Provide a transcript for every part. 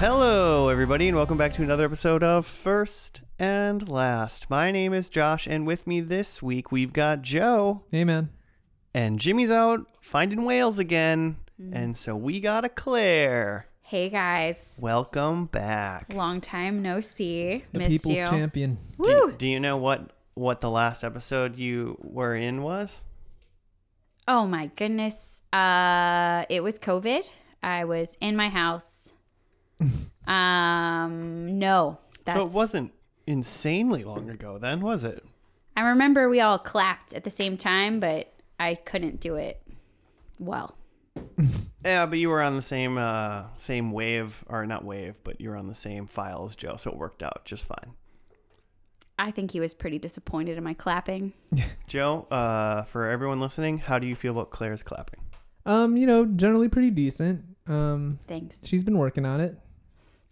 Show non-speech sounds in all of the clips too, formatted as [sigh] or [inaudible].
Hello, everybody, and welcome back to another episode of First and Last. My name is Josh, and with me this week we've got Joe, Hey, man. and Jimmy's out finding whales again, and so we got a Claire. Hey guys, Welcome back. long time no see. The Missed people's you. champion. Do, Woo! do you know what what the last episode you were in was? Oh my goodness. Uh, it was COVID. I was in my house. [laughs] um, no, that's. So it wasn't insanely long ago, then, was it? I remember we all clapped at the same time, but I couldn't do it well. [laughs] Yeah, but you were on the same uh, same wave, or not wave, but you were on the same file as Joe, so it worked out just fine. I think he was pretty disappointed in my clapping. [laughs] Joe, uh, for everyone listening, how do you feel about Claire's clapping? Um, you know, generally pretty decent. Um, Thanks. she's been working on it.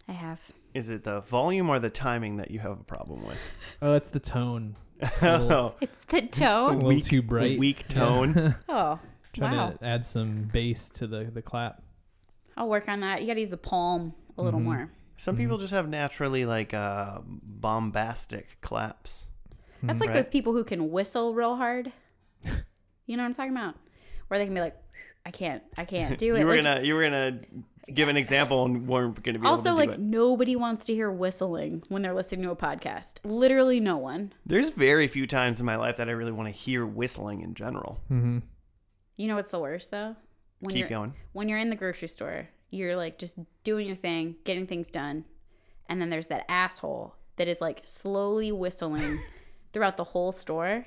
I have. Is it the volume or the timing that you have a problem with? [laughs] Oh, it's the tone. a little- [laughs] It's the tone. [laughs] A tone. little too bright. Weak Yeah. tone. oh, Trying wow. to add some bass to the the clap. I'll work on that. You got to use the palm a little Mhm. more. Some people just have naturally like uh, bombastic claps. That's like Right. those people who can whistle real hard. you know what I'm talking about? Where they can be like, I can't, I can't [laughs] do it. you were Like, gonna you were gonna give an example and weren't gonna be also, able to do like it. nobody wants to hear whistling when they're listening to a podcast. Literally, no one. There's very few times in my life that I really want to hear whistling in general. Mm-hmm. You know what's the worst though? When Keep you're going. when you're in the grocery store, you're like just doing your thing, getting things done, and then there's that asshole that is like slowly whistling [laughs] throughout the whole store.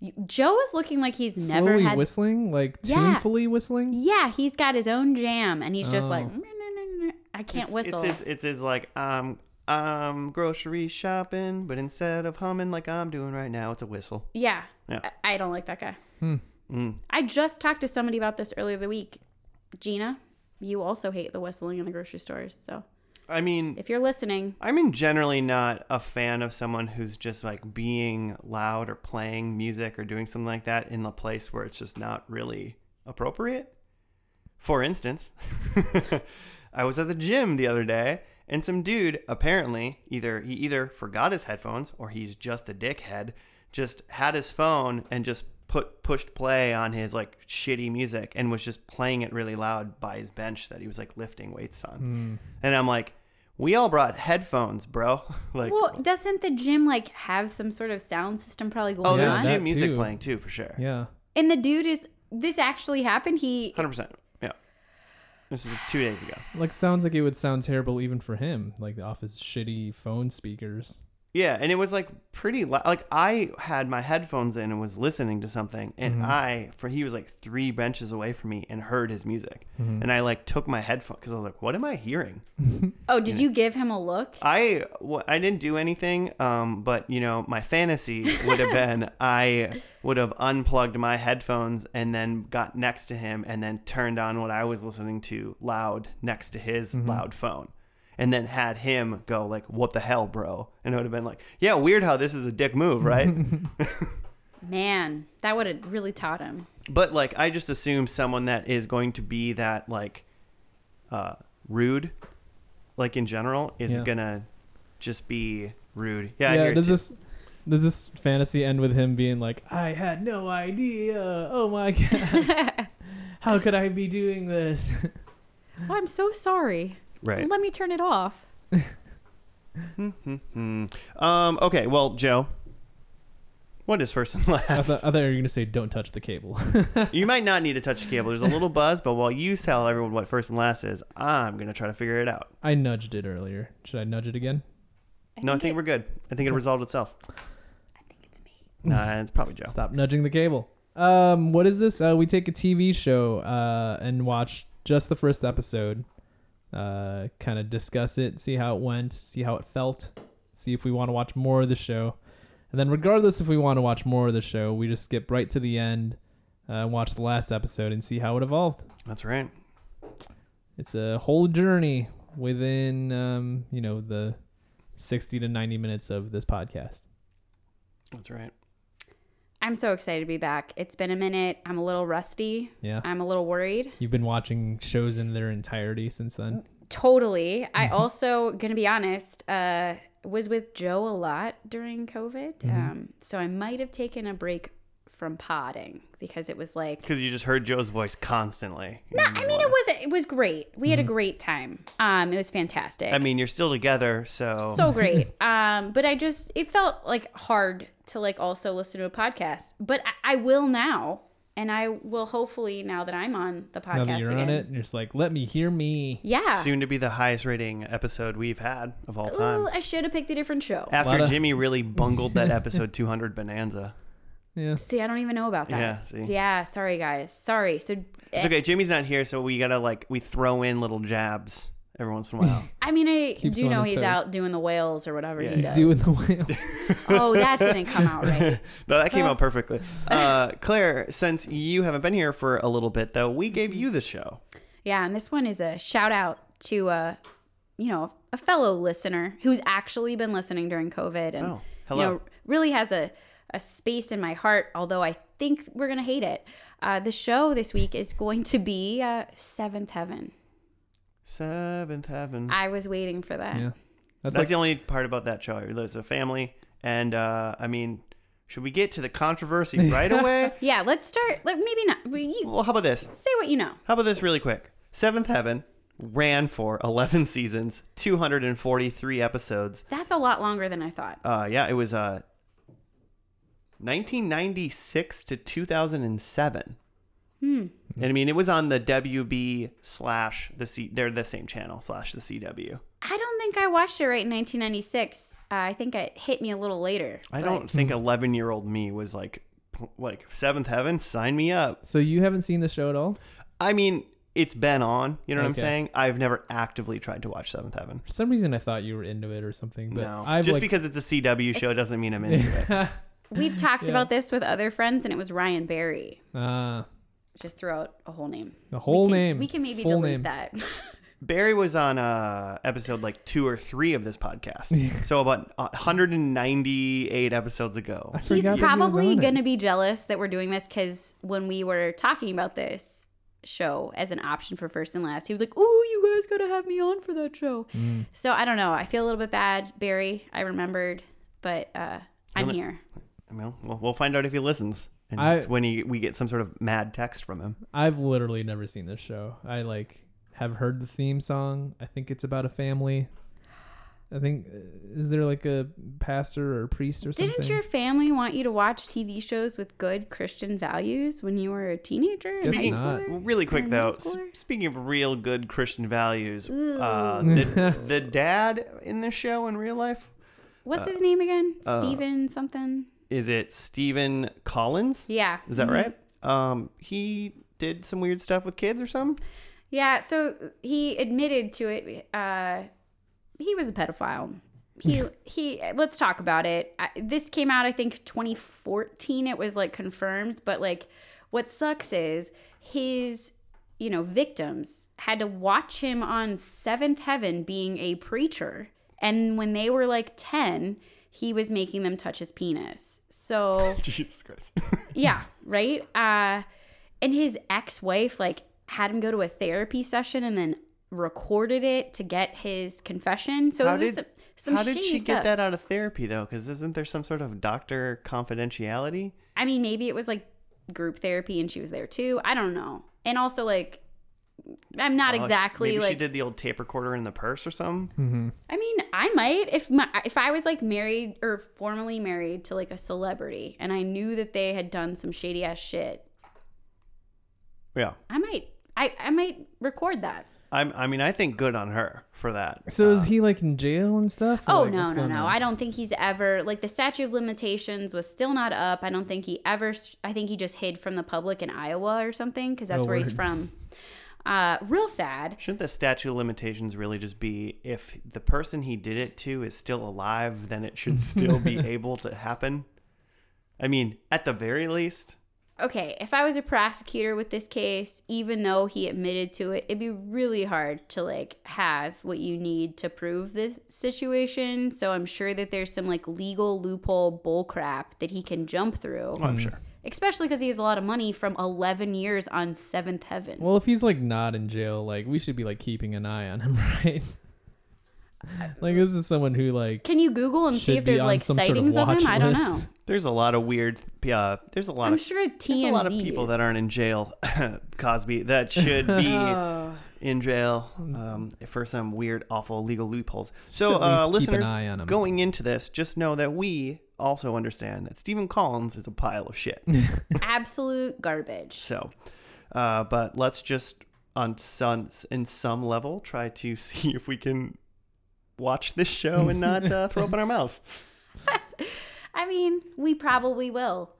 You- Joe is looking like he's never Slowly had whistling, like Yeah. tunefully whistling. Yeah, he's got his own jam, and he's just like, Oh. I can't it's, whistle. It's, it's, it's, it's like um I'm grocery shopping, but instead of humming like I'm doing right now, it's a whistle. yeah, Yeah. I, I don't like that guy. Mm. I just talked to somebody about this earlier the week. Gina, you also hate the whistling in the grocery stores. So I mean, if you're listening, I mean, generally not a fan of someone who's just like being loud or playing music or doing something like that in a place where it's just not really appropriate. For instance, [laughs] I was at the gym the other day and some dude apparently either he either forgot his headphones or he's just a dickhead, just had his phone and just put pushed play on his like shitty music and was just playing it really loud by his bench that he was like lifting weights on. Mm. And I'm like, we all brought headphones, bro. [laughs] like, well, doesn't the gym like have some sort of sound system probably going on? oh, there's on? gym music too. playing too, for sure. Yeah. And the dude is this actually happened? He 100%. Yeah. This is two days ago. Like sounds like it would sound terrible even for him, like off his shitty phone speakers. Yeah, and it was like pretty loud. Like I had my headphones in and was listening to something, and Mhm. I, for he was like three benches away from me and heard his music, Mhm. and I like took my headphone because I was like, what am I hearing? [laughs] Oh, did you give him a look? I I didn't do anything, um, but you know, my fantasy would have [laughs] been I would have unplugged my headphones and then got next to him and then turned on what I was listening to loud next to his loud phone. And then had him go like, "What the hell, bro?" And it would have been like, "Yeah, weird how this is a dick move, right?" [laughs] Man, that would have really taught him. but like, I just assume someone that is going to be that like uh, rude, like in general, is Yeah. gonna just be rude. Yeah, I Yeah. hear it does too. this does this fantasy end with him being like, I had no idea. Oh my [laughs] god. How could I be doing this? [laughs] Oh, I'm so sorry. Right? Let me turn it off. Hmm. [laughs] Um. Okay. Well, Joe, what is first and I, last? thought, I thought you were gonna say don't touch the cable. [laughs] you might not need to touch the cable. There's a little buzz, but while you tell everyone what first and last is, I'm gonna try to figure it out. I nudged it earlier. Should I nudge it again? no, I think it- we're good. I think it resolved itself. I think it's me. [laughs] Nah, it's probably Joe. Stop nudging the cable. Um, what is this? Uh, we take a TV show uh, and watch just the first episode. Uh, kind of discuss it, see how it went, see how it felt, see if we want to watch more of the show, and then regardless if we want to watch more of the show, we just skip right to the end, uh, watch the last episode, and see how it evolved. That's right. It's a whole journey within, um, you know, the sixty to ninety minutes of this podcast. That's right. I'm so excited to be back. It's been a minute. I'm a little rusty. Yeah. I'm a little worried. You've been watching shows in their entirety since then. Totally. I also, gonna be honest, uh, was with Joe a lot during COVID. Mm-hmm. Um, so I might have taken a break from podding because it was like Because you just heard Joe's voice constantly. no, I mean it was it was great. We had a great time. Um, it was fantastic. Mm-hmm. I mean, you're still together, so. so [laughs] great. Um, but I just it felt like hard to like also listen to a podcast. But I, I will now, and I will hopefully now that I'm on the podcast Now that you're again. on it, and you're just like, let me hear me. Yeah. Soon to be the highest rating episode we've had of all time. Ooh, I should have picked a different show. After Lot of- Jimmy really bungled that episode 200 Bonanza. Yeah. See, I don't even know about that. Yeah, see. Yeah, sorry guys. Sorry. So It's okay. Jimmy's not here, so we gotta like we throw in little jabs every once in a while. [laughs] I mean, I Keeps do know he's toes. out doing the whales or whatever Yeah. he He's does. Doing the whales. [laughs] oh, that didn't come out right. [laughs] no, that came out perfectly. Uh, Claire, since you haven't been here for a little bit though, we gave you the show. Yeah, and this one is a shout out to uh, you know, a fellow listener who's actually been listening during COVID and Oh, hello. you know, really has a a space in my heart, although I think we're gonna hate it. Uh, the show this week is going to be uh, Seventh Heaven. Seventh Heaven. I was waiting for that. yeah. That's, That's like the only part about that show. It's a family, and uh, I mean, should we get to the controversy [laughs] right away? [laughs] Yeah, let's start. Like maybe not. we- You, Well, how about this? say what you know. How about this really quick? Seventh Heaven ran for 11 seasons, 243 episodes. That's a lot longer than I thought. Uh, yeah, it was uh, 1996 to 2007. Hmm. And I mean, it was on the WB slash the C. They're the same channel slash the CW. I don't think I watched it right in 1996. Uh, I think it hit me a little later. I but- don't think 11 year old me was like, like Seventh Heaven. Sign me up. so you haven't seen the show at all? I mean, it's been on. You know what Okay. I'm saying? I've never actively tried to watch Seventh Heaven. For some reason, I thought you were into it or something. But no, I've just like, because it's a CW show doesn't mean I'm into it. [laughs] We've talked Yeah. about this with other friends, and it was Ryan Barry. uh, Just throw out a whole name. the whole we can, name. We can maybe full delete name. that. [laughs] Barry was on uh, episode like two or three of this podcast. [laughs] so about 198 episodes ago. He's forgot that he probably going to be jealous that we're doing this because when we were talking about this show as an option for first and last, he was like, "Oh, you guys got to have me on for that show." Mm. So I don't know. I feel a little bit bad, Barry. I remembered, but uh, I'm Really? here. I mean, we'll, we'll find out if he listens. And I- it's when he, we get some sort of mad text from him. I've literally never seen this show. I like have heard the theme song. I think it's about a family. I think uh, is there like a pastor or a priest or something? Didn't your family want you to watch TV shows with good Christian values when you were a teenager? in Just high not. school? Really quick Or though, middle s- schooler? speaking of real good Christian values, uh, the, [laughs] the dad in this show in real life What's his name again? uh, Steven something? Is it Stephen Collins? Yeah. Is that Mhm. right? Um, he did some weird stuff with kids or something. Yeah, so he admitted to it. Uh, he was a pedophile. He [laughs] he. Let's talk about it. I, this came out, I think, 2014. It was like confirmed, but like, what sucks is his, you know, victims had to watch him on Seventh Heaven being a preacher, and when they were like 10, he was making them touch his penis. So [laughs] Jesus Christ. [laughs] yeah, right. Uh, and his ex-wife like had him go to a therapy session and then recorded it to get his confession. So How it was just did- some, some How did she stuff. get that out of therapy though? Because isn't there some sort of doctor confidentiality? I mean, maybe it was like group therapy and she was there too. I don't know. And also like, I'm not Oh, she- exactly Maybe like. she did the old tape recorder in the purse or something. Mm-hmm. I mean, I might if my if I was like married or formally married to like a celebrity and I knew that they had done some shady ass shit. Yeah. I might. I, I might record that. I'm, I mean, I think good on her for that. So Uh, is he like in jail and stuff? Oh like, no no no! on? I don't think he's ever like the statute of limitations was still not up. I don't think he ever. I think he just hid from the public in Iowa or something because that's Oh, where he's from. Uh, real sad. Shouldn't the statute of limitations really just be if the person he did it to is still alive, then it should still be [laughs] able to happen? I mean, at the very least. Okay, if I was a prosecutor with this case, even though he admitted to it, it'd be really hard to like have what you need to prove this situation. So I'm sure that there's some like legal loophole bullcrap that he can jump through. Oh, I'm sure. Especially because he has a lot of money from 11 years on Seventh Heaven. Well, if he's like not in jail, like we should be like keeping an eye on him, [laughs] right? like this is someone who like Can you Google and see if there's like some sort of sightings of, watch him? I don't know. There's a lot of weird. Uh, there's a lot I'm of. sure TMZ. There's a lot of people that aren't in jail, [laughs] Cosby, that should be Oh. [laughs] in jail um, for some weird, awful legal loopholes. So, uh, least listeners, eye on 'em. going into this, just know that we also understand that Stephen Collins is a pile of shit. [laughs] Absolute garbage. so, uh, but let's just on some in some level try to [laughs] see if we can watch this show and not uh, throw up in our mouths. [laughs] I mean, we probably will.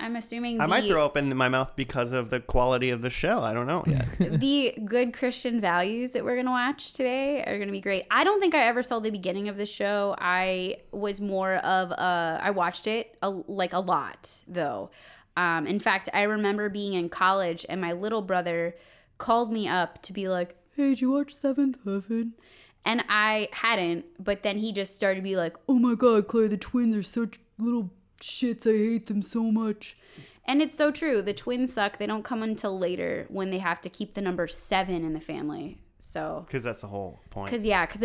I'm assuming I might throw up in my mouth because of the quality of the show. I don't know yet. [laughs] the good Christian values that we're going to watch today are going to be great. I don't think I ever saw the beginning of the show. I was more of a, I watched it a, like a lot though. Um, in fact, I remember being in college and my little brother called me up to be like, hey, did you watch Seventh Heaven? And I hadn't, but then he just started to be like, oh my God, Claire, the twins are such little shits. I hate them so much. And it's so true. The twins suck. They don't come until later when they have to keep the number seven in the family. So, Because that's the whole point. because yeah, because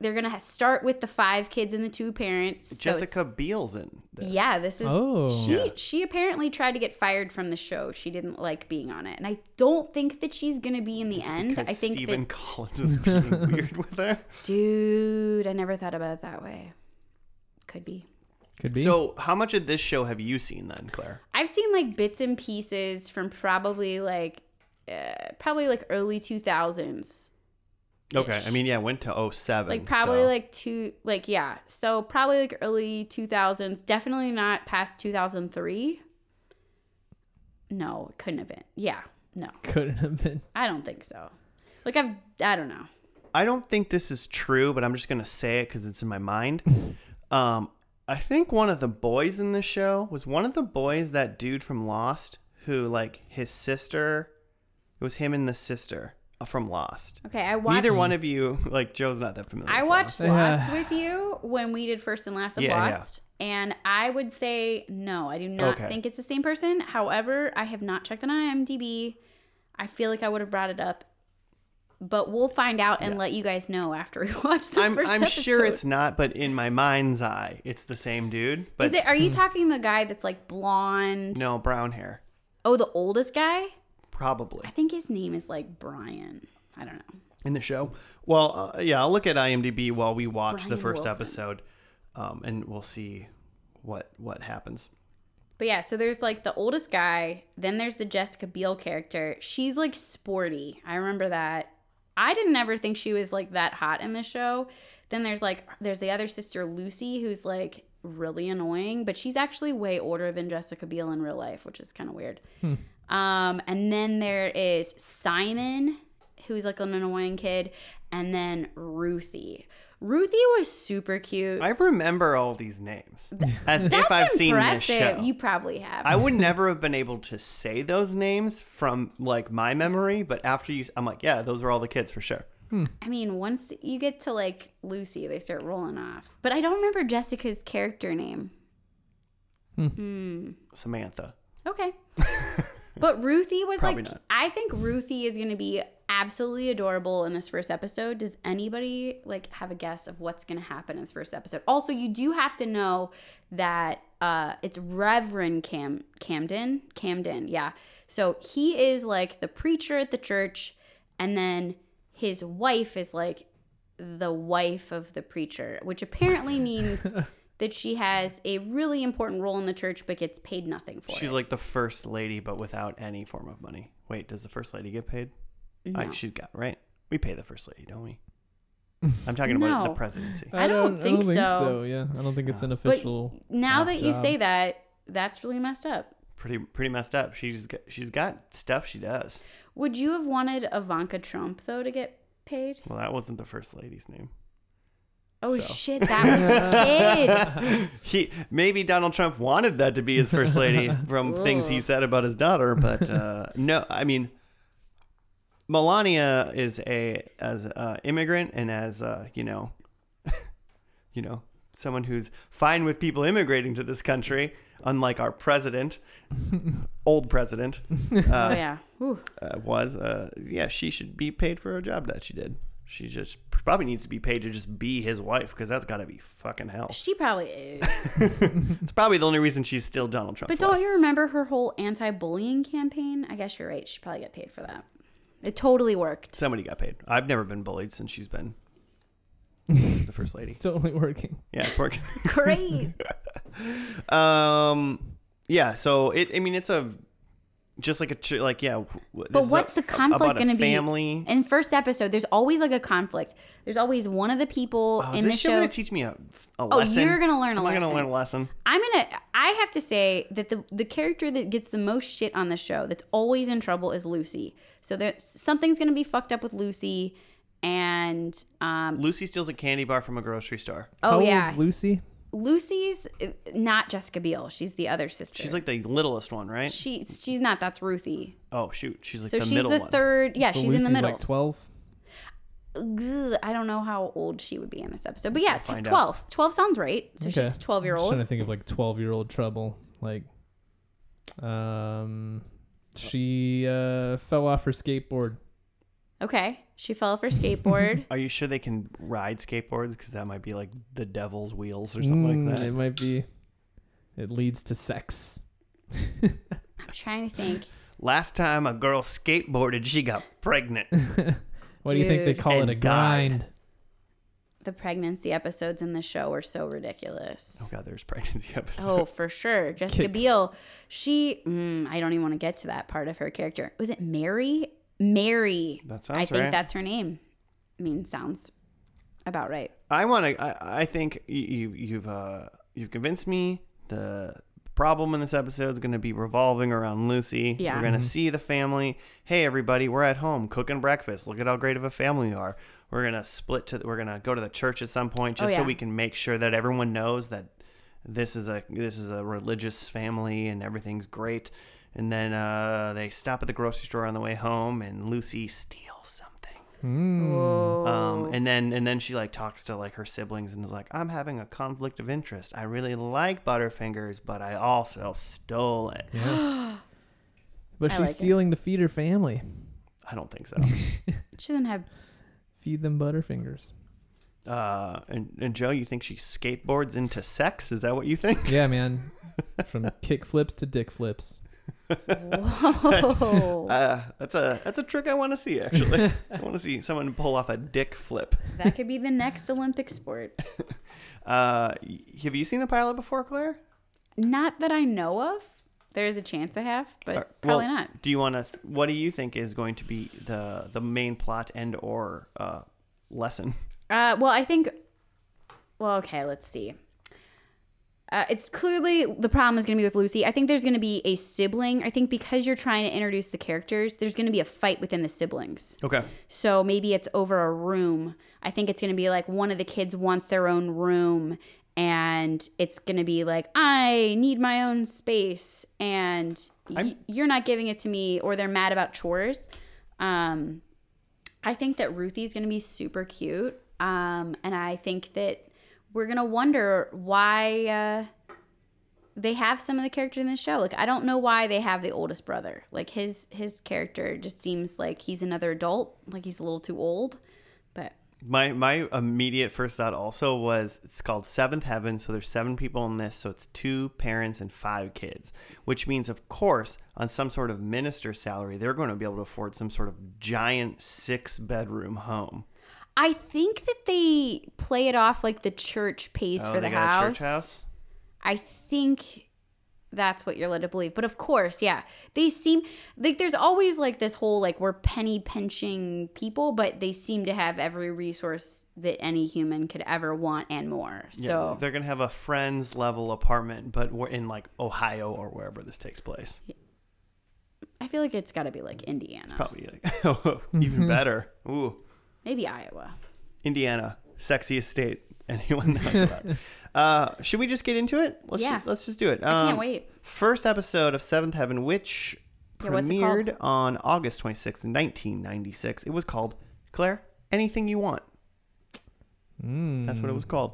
they're gonna start with the five kids and the two parents. so Jessica Biel's in this. yeah, this is Oh. she. Yeah. She apparently tried to get fired from the show. She didn't like being on it, and I don't think that she's gonna be in the end. I think Stephen that, Collins is being [laughs] weird with her. dude, I never thought about it that way. Could be. Could be. So, how much of this show have you seen then, Claire? I've seen like bits and pieces from probably like, uh, probably like early two thousands. Okay, I mean, yeah, went to 07. like probably so- like two like yeah so probably like early 2000s definitely not past 2003 no it couldn't have been yeah no couldn't have been. i don't think so like i've i don't know I don't think this is true, but I'm just gonna say it because it's in my mind. [laughs] um, I think one of the boys in this show was one of the boys that dude from Lost who like his sister. It was him and the sister from Lost. okay i watched Neither one of you like Joe's not that familiar. i with watched Lost. lost with you when we did first and last of Yeah, yeah. lost and i would say no i do not Okay. think it's the same person however i have not checked on imdb i feel like i would have brought it up but we'll find out and let you guys know after we [laughs] watch the I'm 1st I'm sure it's not, but in my mind's eye, it's the same dude. But Is it? Are you talking the guy that's like blonde? no brown hair, Oh, the oldest guy. probably. I think his name is like Brian. I don't know. in the show. Well, uh, yeah, I'll look at IMDb while we watch the first Wilson. episode, um, and we'll see what what happens. But yeah, so there's like the oldest guy. Then there's the Jessica Biel character. She's like sporty. I remember that. I didn't ever think she was like that hot in the show. Then there's like there's the other sister Lucy who's like really annoying, but she's actually way older than Jessica Biel in real life, which is kind of weird. Um, and then there is Simon, who's like an annoying kid, and then Ruthie. Ruthie was super cute. I remember all these names [laughs] as That's if I've seen this show. You probably have. I would [laughs] never have been able to say those names from like my memory, but after you, I'm like, yeah, those are all the kids for sure. I mean, once you get to like Lucy, they start rolling off. But I don't remember Jessica's character name. Hmm. Samantha. Okay. [laughs] but Ruthie was Probably like, not. I think Ruthie is going to be absolutely adorable in this first episode. Does anybody like have a guess of what's going to happen in this first episode? Also, you do have to know that uh, it's Reverend Cam Camden. Camden, yeah. So he is like the preacher at the church, and then his wife is like the wife of the preacher, which apparently [laughs] means that she has a really important role in the church but gets paid nothing for it. She's it. like the first lady, but without any form of money. Wait, does the first lady get paid? No. she's got right. We pay the first lady, don't we? I'm talking about the presidency. I don't think so. Yeah, I don't think it's an Uh, But official. now top that you job. say that, that's really messed up. Pretty pretty messed up. She's got, she's got stuff she does. Would you have wanted Ivanka Trump though to get paid? Well, that wasn't the first lady's name. Oh So. shit, that was his kid. [laughs] he maybe Donald Trump wanted that to be his first lady [laughs] from things he said about his daughter, but uh, no, I mean Melania is a as a immigrant and as uh, you know, [laughs] you know someone who's fine with people immigrating to this country, unlike our president, [laughs] old president, [laughs] oh uh, yeah. Uh, was. Uh, yeah, she should be paid for a job that she did. She just probably needs to be paid to just be his wife because that's got to be fucking hell. She probably is. It's probably the only reason she's still Donald Trump. But don't wife. you remember her whole anti-bullying campaign? I guess you're right. She probably got paid for that. It totally worked. Somebody got paid. I've never been bullied since she's been the first lady. It's totally working. Yeah, it's working. Great. [laughs] Um, yeah. So it. I mean, it's a just like a ch- like yeah. w- But this is what's a- the conflict going to be? Family. In first episode, there's always like a conflict. There's always one of the people Oh, in is the this show show. gonna teach me a, a Oh, lesson? you're gonna learn a Am I lesson. gonna learn a lesson? I'm gonna. I have to say that the the character that gets the most shit on the show, that's always in trouble, is Lucy. So there, something's gonna be fucked up with Lucy, and um, Lucy steals a candy bar from a grocery store. oh How yeah, old's Lucy? Lucy's uh, not Jessica Biel. She's the other sister. She's like the littlest one, right? she. She's not. That's Ruthie. Oh shoot, she's like So the she's middle the one. third. Yeah, So she's Lucy's in the middle. like 12. I don't know how old she would be in this episode, but yeah, t- find out. 12. 12 sounds right. So Okay. she's 12 year I'm just trying old. to think of like 12 year old trouble. Like, um, she uh, fell off her skateboard. Okay, she fell off her skateboard. [laughs] Are you sure they can ride skateboards? Because that might be like the devil's wheels or something Mm, like that. It might be. It leads to sex. [laughs] I'm trying to think. Last time a girl skateboarded, she got pregnant. [laughs] What do you think they Dude. call it? And A died. grind. The pregnancy episodes in the show were so ridiculous. Oh god, there's pregnancy episodes. Oh, for sure. Jessica Kick. Biel, she, mm, I don't even want to get to that part of her character. Was it Mary? Mary. That sounds I sounds think right. that's her name. I mean, sounds about right. I want to. I, I think you, you you've uh you've convinced me. The problem in this episode is going to be revolving around Lucy. Yeah. We're going to see the family. Hey everybody, we're at home cooking breakfast. Look at how great of a family we are. We're going to split to. We're going to go to the church at some point just Oh, so we can make sure that everyone knows that this is a this is a religious family and everything's great. And then uh, they stop at the grocery store on the way home, and Lucy steals something. Mm. Um, and then and then she like talks to like her siblings and is like, I'm having a conflict of interest. I really like Butterfingers, but I also stole it. Yeah. [gasps] But I she's like it. stealing to feed her family. I don't think so. [laughs] she doesn't have. Feed them Butterfingers. uh, and, and Joe, you think she skateboards into sex? Is that what you think? Yeah, man. [laughs] From kick flips to dick flips. Whoa. [laughs] Uh, that's a that's a trick I want to see. Actually, I want to see someone pull off a dick flip. that could be the next Olympic sport. [laughs] Uh, have you seen the pilot before, Claire? Not that I know of. There's a chance I have, but Uh, probably well, not. Do you want to? Th- what do you think is going to be the the main plot and or uh, lesson? Uh, well, I think. Well, okay, let's see. Uh, it's clearly the problem is going to be with Lucy. I think there's going to be a sibling. I think because you're trying to introduce the characters, there's going to be a fight within the siblings. Okay. So maybe it's over a room. I think it's going to be like one of the kids wants their own room and it's going to be like I need my own space and y- you're not giving it to me or they're mad about chores. Um I think that Ruthie's going to be super cute. Um and I think that we're to wonder why uh they have some of the characters in the show. Like I don't know why they have the oldest brother. Like his his character just seems like he's another adult, like he's a little too old. But My my immediate first thought also was it's called Seventh Heaven, so there's seven people in this, so it's two parents and five kids, which means of course on some sort of minister salary they're going to be able to afford some sort of giant six bedroom home. I think that they play it off like the church pays Oh, for they the got house. a church house. I think that's what you're led to believe. But of course, yeah, they seem like there's always like this whole like we're penny pinching people, but they seem to have every resource that any human could ever want and more. Yeah, So they're gonna have a friends level apartment, but we're in like Ohio or wherever this takes place. I feel like it's got to be like Indiana, It's Probably like, [laughs] even mm-hmm. better. Ooh, maybe Iowa. Indiana, sexiest state anyone [laughs] knows about. uh, should we just get into it? Let's Yeah. just let's just do it. I can't Um, wait. First episode of Seventh Heaven, which Yeah, what's it called? premiered on August 26th, 1996. It was called Claire, Anything You Want. Mm. That's what it was called.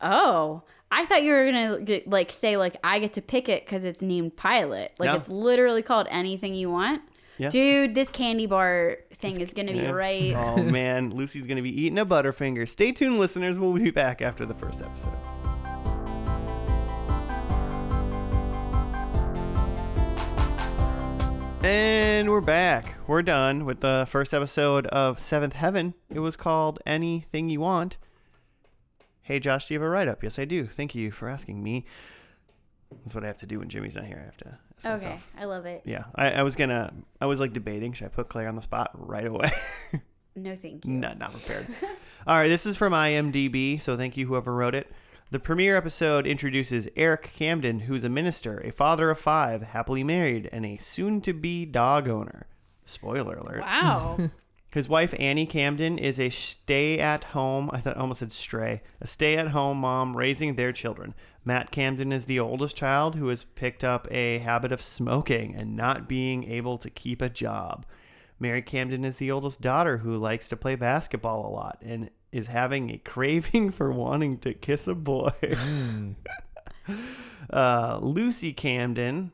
Oh, I thought you were gonna get, like say like I get to pick it because it's named Pilot. Like No. it's literally called anything you want. Yeah. Dude, this candy bar thing is gonna be right. Oh [laughs] man, Lucy's gonna be eating a Butterfinger. Stay tuned, listeners. We'll be back after the first episode. And we're back. We're done with the first episode of Seventh Heaven. It was called Anything You Want. Hey, Josh, do you have a write up? Yes, I do. Thank you for asking me. That's what I have to do when Jimmy's not here. I have to Okay, myself. I love it. Yeah, I, I was gonna. I was like debating. Should I put Claire on the spot right away? [laughs] No, thank you. no, not prepared. All right, this is from IMDb, so thank you whoever wrote it. The premiere episode introduces Eric Camden, who's a minister, a father of five, happily married, and a soon-to-be dog owner. Spoiler alert. Wow. [laughs] His wife Annie Camden is a stay-at-home. I thought I almost said stray. A stay-at-home mom raising their children. Matt Camden is the oldest child who has picked up a habit of smoking and not being able to keep a job. Mary Camden is the oldest daughter who likes to play basketball a lot and is having a craving [laughs] for wanting to kiss a boy. Mm. [laughs] Uh, Lucy Camden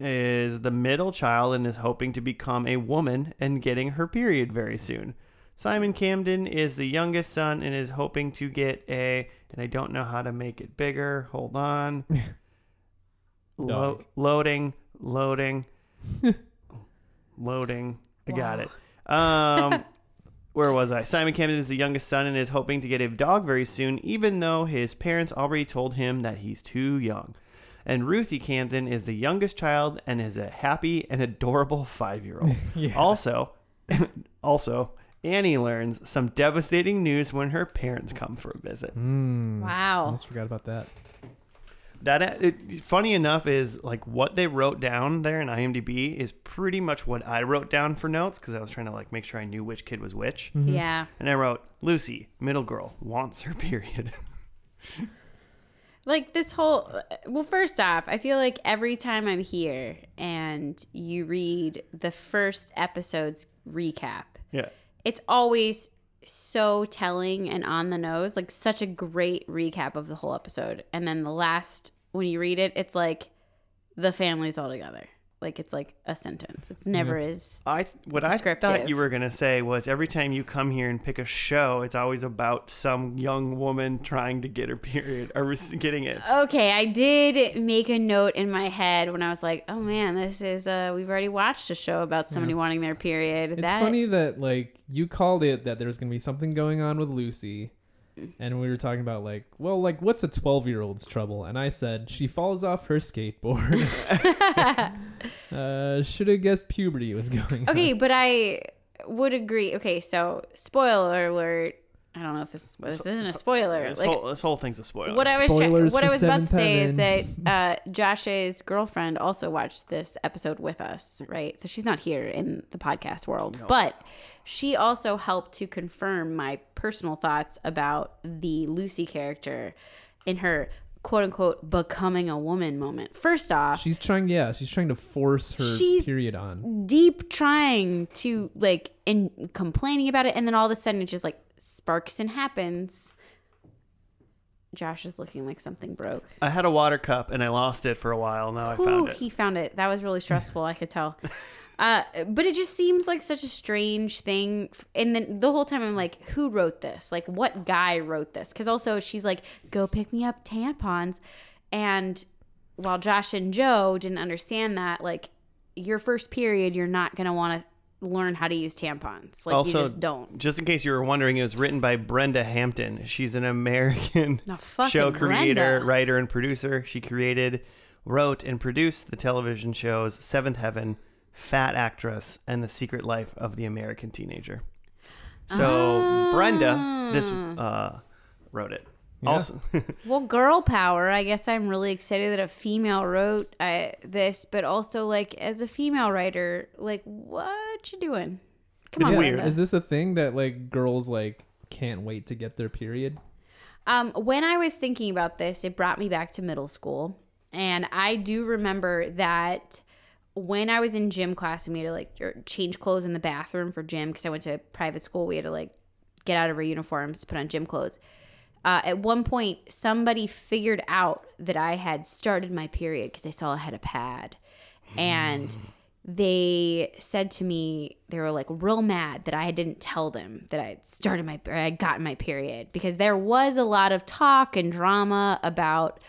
is the middle child and is hoping to become a woman and getting her period very soon. Simon Camden is the youngest son and is hoping to get a, and I don't know how to make it bigger. Hold on. [laughs] Lo- loading, loading, [laughs] loading. I got Wow. it. Um, [laughs] where was I? Simon Camden is the youngest son and is hoping to get a dog very soon, even though his parents already told him that he's too young. And Ruthie Camden is the youngest child and is a happy and adorable five year old. [laughs] Yeah. Also, [laughs] also, Annie learns some devastating news when her parents come for a visit. Mm. I wow. almost forgot about that. That it, funny enough is like what they wrote down there in IMDb is pretty much what I wrote down for notes because I was trying to like make sure I knew which kid was which. Mhm. Yeah. And I wrote Lucy, middle girl, wants her [laughs] period. Like this whole uh, well first off, I feel like every time I'm here and you read the first episode's recap, yeah. it's always so telling and on the nose, like such a great recap of the whole episode. And then the last when you read it, it's like the family's all together. Like it's like a sentence. It's never as I what I thought Descriptive. you were gonna say was every time you come here and pick a show, it's always about some young woman trying to get her period or getting it. Okay, I did make a note in my head when I was like, "Oh man, this is uh we've already watched a show about somebody wanting their period." It's that funny that like you called it that there's gonna be something going on with Lucy, and we were talking about like, well, like what's a 12 year old's trouble? And I said she falls off her skateboard. [laughs] uh, should have guessed puberty was going. On. Okay, on. but I would agree. Okay, so spoiler alert. I don't know if this, this So- isn't a spoiler. This, like whole, this whole thing's a spoiler. what I was try- Spoilers what I was about to say is that [laughs] uh, Josh's girlfriend also watched this episode with us, right? So she's not here in the podcast world, but she also helped to confirm my personal thoughts about the Lucy character in her quote unquote becoming a woman moment. First off, she's trying. Yeah, she's trying to force her She's- period on. deep trying to like and complaining about it and then all of a sudden it just like sparks and happens josh is looking like something broke I had a water cup and I lost it for a while. Now I found it. he found it that was really stressful i could tell [laughs] uh, but it just seems like such a strange thing and then the whole time i'm like who wrote this like what guy wrote this because also she's like go pick me up tampons and while josh and joe didn't understand that like your first period you're not going to want to learn how to use tampons like Also, you just don't Just in case you were wondering, it was written by Brenda Hampton. She's an American [laughs] show creator, Brenda. writer, and producer. She created, wrote, and produced the television shows Seventh Heaven, Fat Actress, and The Secret Life of the American Teenager. So Brenda, this uh, wrote it. Yeah. Also, [laughs] Well, girl power. I guess I'm really excited that a female wrote uh, this, but also like as a female writer, like what you doing? Come It's on, weird. Brenda. Is this a thing that like girls like can't wait to get their period? Um, when I was thinking about this, it brought me back to middle school, and I do remember that when I was in gym class and we had to like er, change clothes in the bathroom for gym because I went to private school, we had to like get out of our uniforms, put on gym clothes. Uh, at one point, somebody figured out that I had started my period because they saw I had a pad. And they said to me, they were like real mad that I didn't tell them that I had started my, I had gotten my period because there was a lot of talk and drama about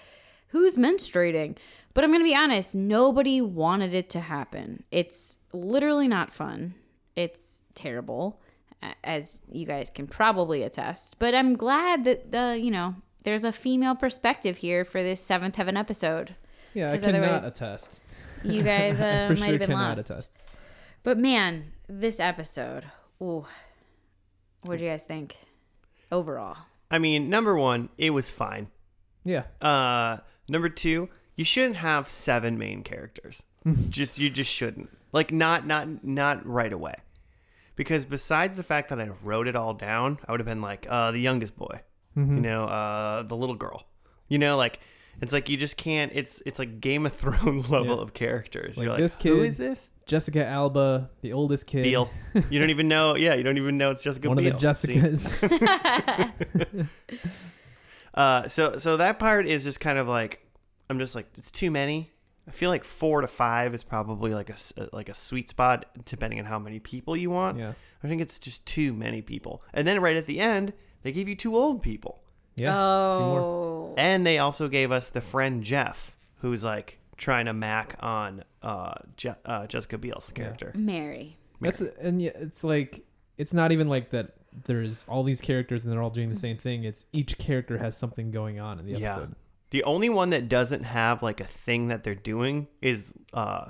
who's menstruating. But I'm going to be honest, nobody wanted it to happen. It's literally not fun. It's terrible, as you guys can probably attest. But I'm glad that the, you know, there's a female perspective here for this seventh heaven episode. Yeah, I 'Cause cannot otherwise- attest. You [laughs] guys uh, For might sure have been cannot lost. attest. But man, this episode, ooh, what do you guys think overall? I mean, number one, it was fine. Yeah. Uh, number two, you shouldn't have seven main characters. [laughs] just you just shouldn't. Like not not not right away. Because besides the fact that I wrote it all down, I would have been like, uh, the youngest boy, you know, uh, the little girl, you know, like it's like you just can't. It's it's like Game of [laughs] Thrones level Yeah. of characters. Like You're this kid- is this? Jessica Alba, the oldest kid. Biel. You don't [laughs] even know. Yeah, you don't even know it's Jessica One Biel. of the See? Jessicas. Uh, so so that part is just kind of like I'm just like it's too many. I feel like four to five is probably like a s- uh, like a sweet spot depending on how many people you want. yeah. I think it's just too many people. And then right at the end, they gave you two old people, Yeah. two more. oh, and they also gave us the friend Jeff, who's like trying to mac on uh, Je- uh Jessica Biel's character. Mary. That's and yeah, it's like it's not even like that. There's all these characters and they're all doing the same thing. It's each character has something going on in the episode. Yeah. Episode. The only one that doesn't have like a thing that they're doing is uh,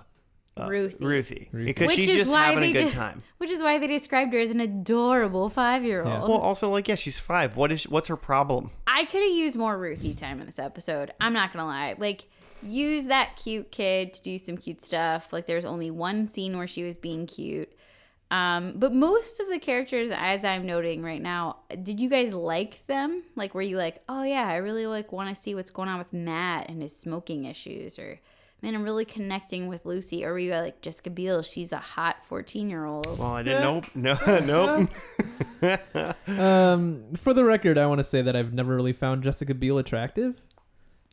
uh Ruthie. Ruthie, Ruthie. because Which she's just having a good ju- time. [laughs] Which is why they described her as an adorable five year Yeah. old. Well, also like yeah, she's five. What is what's her problem? I could have used more Ruthie time in this episode. I'm not gonna lie. Like, use that cute kid to do some cute stuff. Like, there's only one scene where she was being cute. Um, but most of the characters, as I'm noting right now, did you guys like them? Like, were you like, oh yeah, I really like want to see what's going on with Matt and his smoking issues, or man, I'm really connecting with Lucy, or were you like Jessica Biel? She's a hot 14 year old. Well, I didn't know. No, [laughs] nope. [laughs] Um, for the record, I want to say that I've never really found Jessica Biel attractive.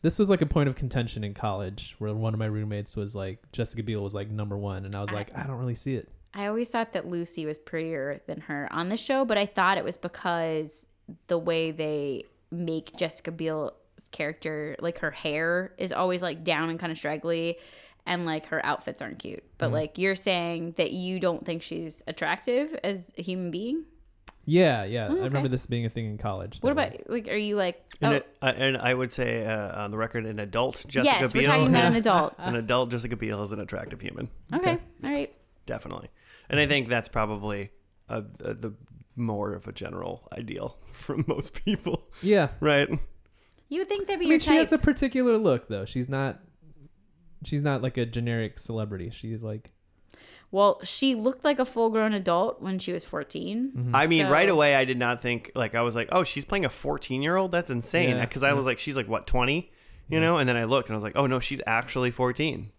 This was like a point of contention in college where one of my roommates was like Jessica Biel was like number one, and I was like, I don't really see it. I always thought that Lucy was prettier than her on the show, but I thought it was because the way they make Jessica Biel's character, like her hair is always like down and kind of straggly, and like her outfits aren't cute. Mm-hmm. But like you're saying that you don't think she's attractive as a human being. Yeah, yeah. Oh, I remember this being a thing in college. What about like, like? Are you like? And, Oh, it, uh, and I would say uh, on the record, an adult Jessica yes, Biel. we're talking about an is- adult. [laughs] An adult Jessica Biel is an attractive human, Okay, all right. definitely. And I think that's probably uh uh the more of a general ideal [laughs] from most people, Yeah. right? You would think that'd be I your mean, she has a particular look though. She's not. She's not like a generic celebrity. She's like. well, she looked like a full-grown adult when she was 14. mhm. I mean, right away, I did not think like I was like, oh, she's playing a 14 year old. That's insane. Yeah, Because I yeah. was like, she's like what 20, you know? And then I looked and I was like, oh no, she's actually 14.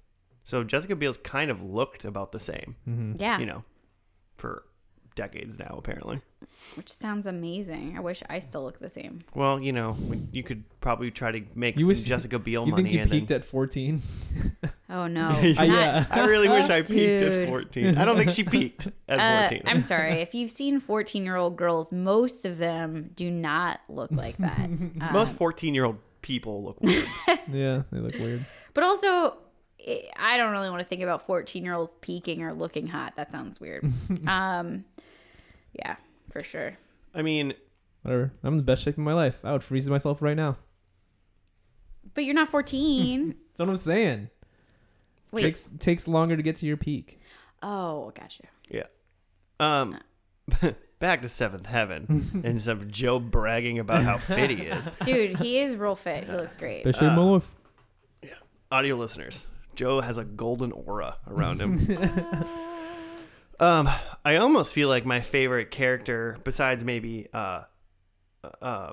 So Jessica Biel's kind of looked about the same, Mhm. Yeah, you know, for decades now apparently. which sounds amazing. I wish I still look the same. Well, you know, you could probably try to make You some wish- Jessica Biel You money. think you and then- peaked at 14? Oh [laughs] no. Yeah. Not- yeah. I really wish I peaked at 14. I don't think she peaked at Uh, 14. I'm sorry. If you've seen 14 year old girls, most of them do not look like that. [laughs] Um, Most 14 year old people look weird. [laughs] yeah, they look weird. but also, I- I don't really want to think about 14 year olds peaking or looking hot. That sounds weird. [laughs] um, yeah, for sure. I mean, Whatever. I'm in the best shape of my life. I would freeze myself right now. But you're not 14. [laughs] That's what I'm saying. Wait. Takes takes longer to get to your peak. oh, gotcha. Yeah. Um, [laughs] back to Seventh Heaven and some Joe bragging about how fit he is. Dude, he is real fit. He looks great. Best shape of my Uh, life. Audio listeners, Joe has a golden aura around him. [laughs] [laughs] um, I almost feel like my favorite character, besides maybe uh, uh,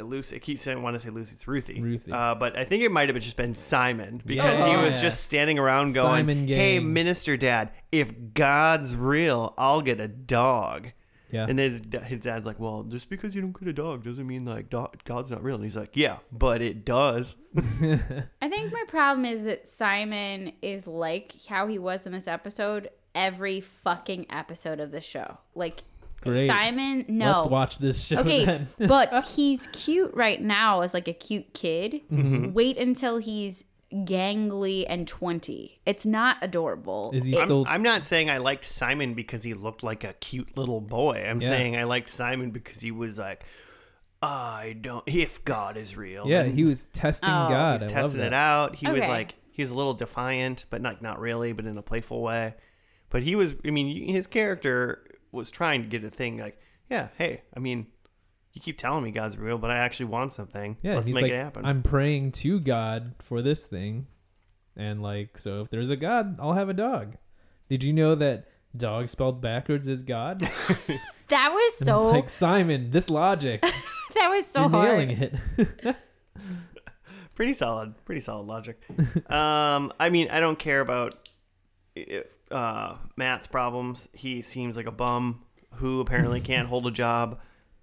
Lucy. I keep saying I want to say Lucy. It's Ruthie. Ruthie. Uh, but I think it might have just been Simon because he Yeah. was just standing around going, "Hey. Minister Dad, if God's real, I'll get a dog." Yeah. And his his dad's like, well, just because you don't get a dog doesn't mean like do- God's not real. And he's like, yeah, but it does. [laughs] I think my problem is that Simon is like how he was in this episode every fucking episode of the show. Like Great. Simon, no. Let's watch this show Okay, then. but [laughs] he's cute right now as like a cute kid. Mm-hmm. Wait until he's gangly and 20. It's not adorable. Is he I'm, still? I'm not saying I liked Simon because he looked like a cute little boy. I'm Yeah. saying I liked Simon because he was like, I don't. If God is real, yeah, And he was testing Oh. God. He's I testing it out. He was like he was a little defiant, but not not really, but in a playful way. But he was. I mean, his character was trying to get a thing like, yeah, hey, I mean, you keep telling me God's real, but I actually want something. Yeah, let's he's make like, it happen. I'm praying to God for this thing, and like, so if there's a God, I'll have a dog. Did you know that dog spelled backwards is God? [laughs] that was And it's so like Simon, this logic, [laughs] that was so you're hard. nailing it. pretty solid, pretty solid logic. um, I mean, I don't care about if, uh, Matt's problems. He seems like a bum who apparently can't hold a job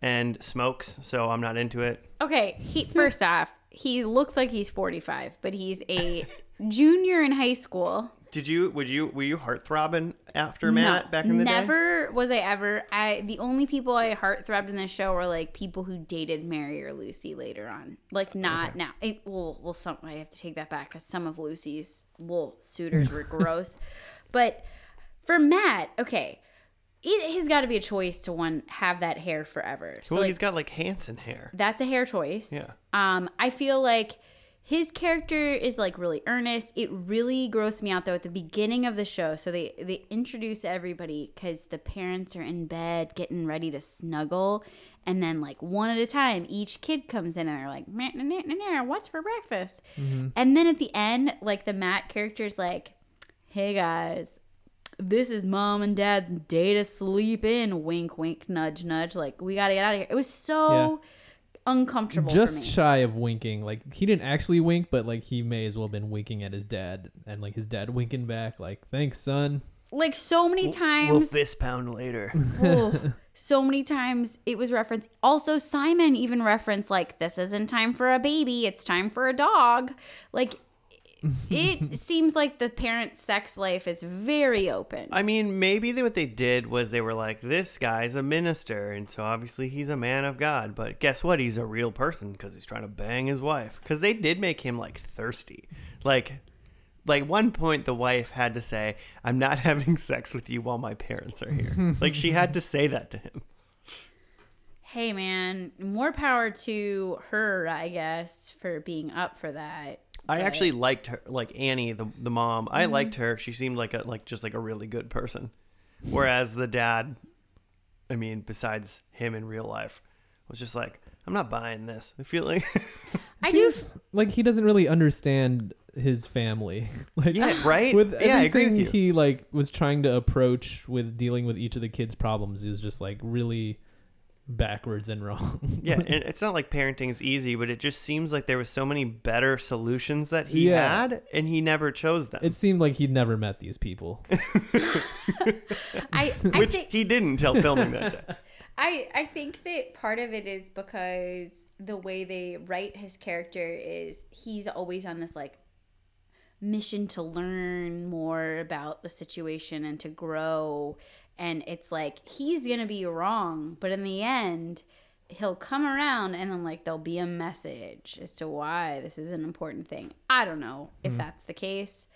and smokes, so I'm not into it. Okay, he first off, he looks like he's 45, but he's a [laughs] junior in high school. Did you? Would you? Were you heartthrobbing after Matt No, back in the day? never was I ever. I the only people I heartthrobbed in this show were like people who dated Mary or Lucy later on. Like not now. It, well, well, some I have to take that back because some of Lucy's well suitors were [laughs] gross, but for Matt, okay, it has got to be a choice to one have that hair forever. So Well, like, he's got like Hanson hair. that's a hair choice. Yeah. Um, I feel like his character is like really earnest. It really grossed me out though at the beginning of the show. So they they introduce everybody because the parents are in bed getting ready to snuggle, and then like one at a time, each kid comes in and they're like, nah, nah, nah, nah, "What's for breakfast?" And then at the end, like the Matt character's like, "Hey guys." This is mom and dad's day to sleep in. Wink, wink, nudge, nudge. Like we gotta get out of here. It was so uncomfortable for Just me. shy of winking. Like he didn't actually wink, but like he may as well have been winking at his dad, and like his dad winking back, like "Thanks, son." like so many times. We'll times fist pound later. [laughs] oh, so many times it was referenced also simon even referenced like this isn't time for a baby it's time for a dog like it seems like the parent's sex life is very open I mean, maybe they, what they did was they were like, this guy's a minister, and so obviously he's a man of God. But guess what? He's a real person because he's trying to bang his wife. Because they did make him like thirsty. Like, like one point, the wife had to say, "I'm not [laughs] having sex with you while my parents are here." [laughs] like she had to say that to him. hey man more power to her i guess for being up for that I actually liked her, like Annie, the the mom. I mm-hmm. liked her. She seemed like a like just like a really good person. Whereas the dad, I mean, besides him in real life, was just like, I'm not buying this. I feel like, [laughs] i do like he doesn't really understand his family. [laughs] like yeah, right. with yeah, I agree with you. he like was trying to approach with dealing with each of the kids' problems, he was just like really backwards and wrong. yeah, and [laughs] it's not like parenting is easy, but it just seems like there was so many better solutions that he Yeah. had, and he never chose them. it seemed like he'd never met these people. [laughs] i i which think he didn't until filming that day. [laughs] I I think that part of it is because the way they write his character is he's always on this like mission to learn more about the situation and to grow and it's like he's to be wrong but in the end he'll come around and then like there'll be a message as to why this is an important thing. I don't know if mm-hmm. that's the case.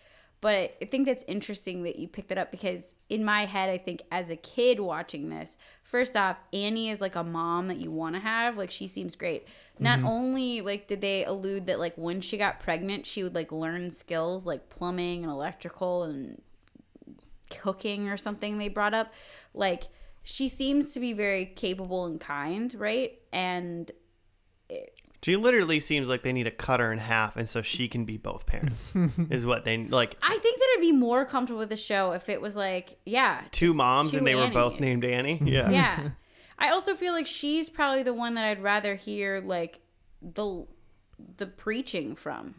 But I think that's interesting that you picked that up because in my head, I think as a kid watching this, first off, Annie is like a mom that you want to have. Like she seems great. Not mm-hmm. only like did they allude that like when she got pregnant, she would like learn skills like plumbing and electrical and cooking or something they brought up. Like she seems to be very capable and kind, right? And She literally seems like they need to cut her in half, and so she can be both parents. [laughs] is what they like. I think that I'd be more comfortable with the show if it was like, yeah, Two moms, two and they were both named Annie. [laughs] Yeah. Yeah. [laughs] I also feel like she's probably the one that I'd rather hear like the the preaching from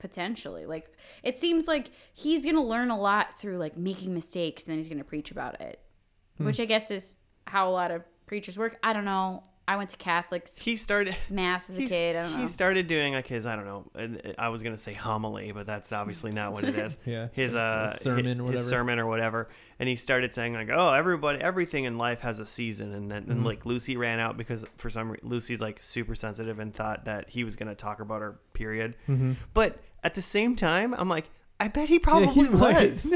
potentially. Like it seems like he's going to learn a lot through like making mistakes and then he's going to preach about it. Which I guess is how a lot of preachers work. I don't know. I went to Catholics He started. mass as a kid. I don't know. He started doing like his I don't know. I was gonna say homily, but that's obviously not what it is. [laughs] Yeah. His uh sermon or his whatever. sermon or whatever, and he started saying like, oh, everybody, everything in life has a season, and then Mm-hmm. and like Lucy ran out because for some reason Lucy's like super sensitive and thought that he was gonna talk about her period, Mm-hmm. but at the same time, I'm like. I bet he probably [laughs] was.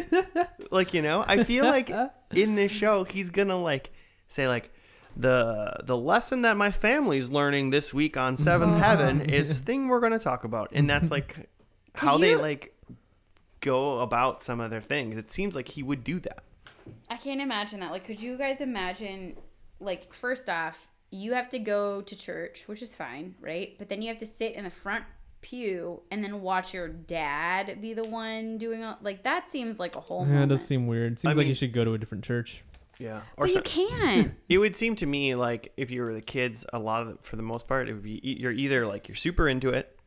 like, you know, I feel like in this show he's gonna like say like the the lesson that my family's learning this week on Seventh [laughs] Heaven is thing we're gonna talk about. And that's like [laughs] how they like go about some of their things. It seems like he would do that. I can't imagine that. Like, could you guys imagine, like, first off, you have to go to church, which is fine, right? But then you have to sit in the front pew and then watch your dad be the one doing all, like that seems like a whole Yeah, it does seem weird. Seems I like you should go to a different church. Yeah. Or but you so, can't. [laughs] it would seem to me like if you were the kids, a lot of the, for the most part, it would be e- you're either like you're super into it,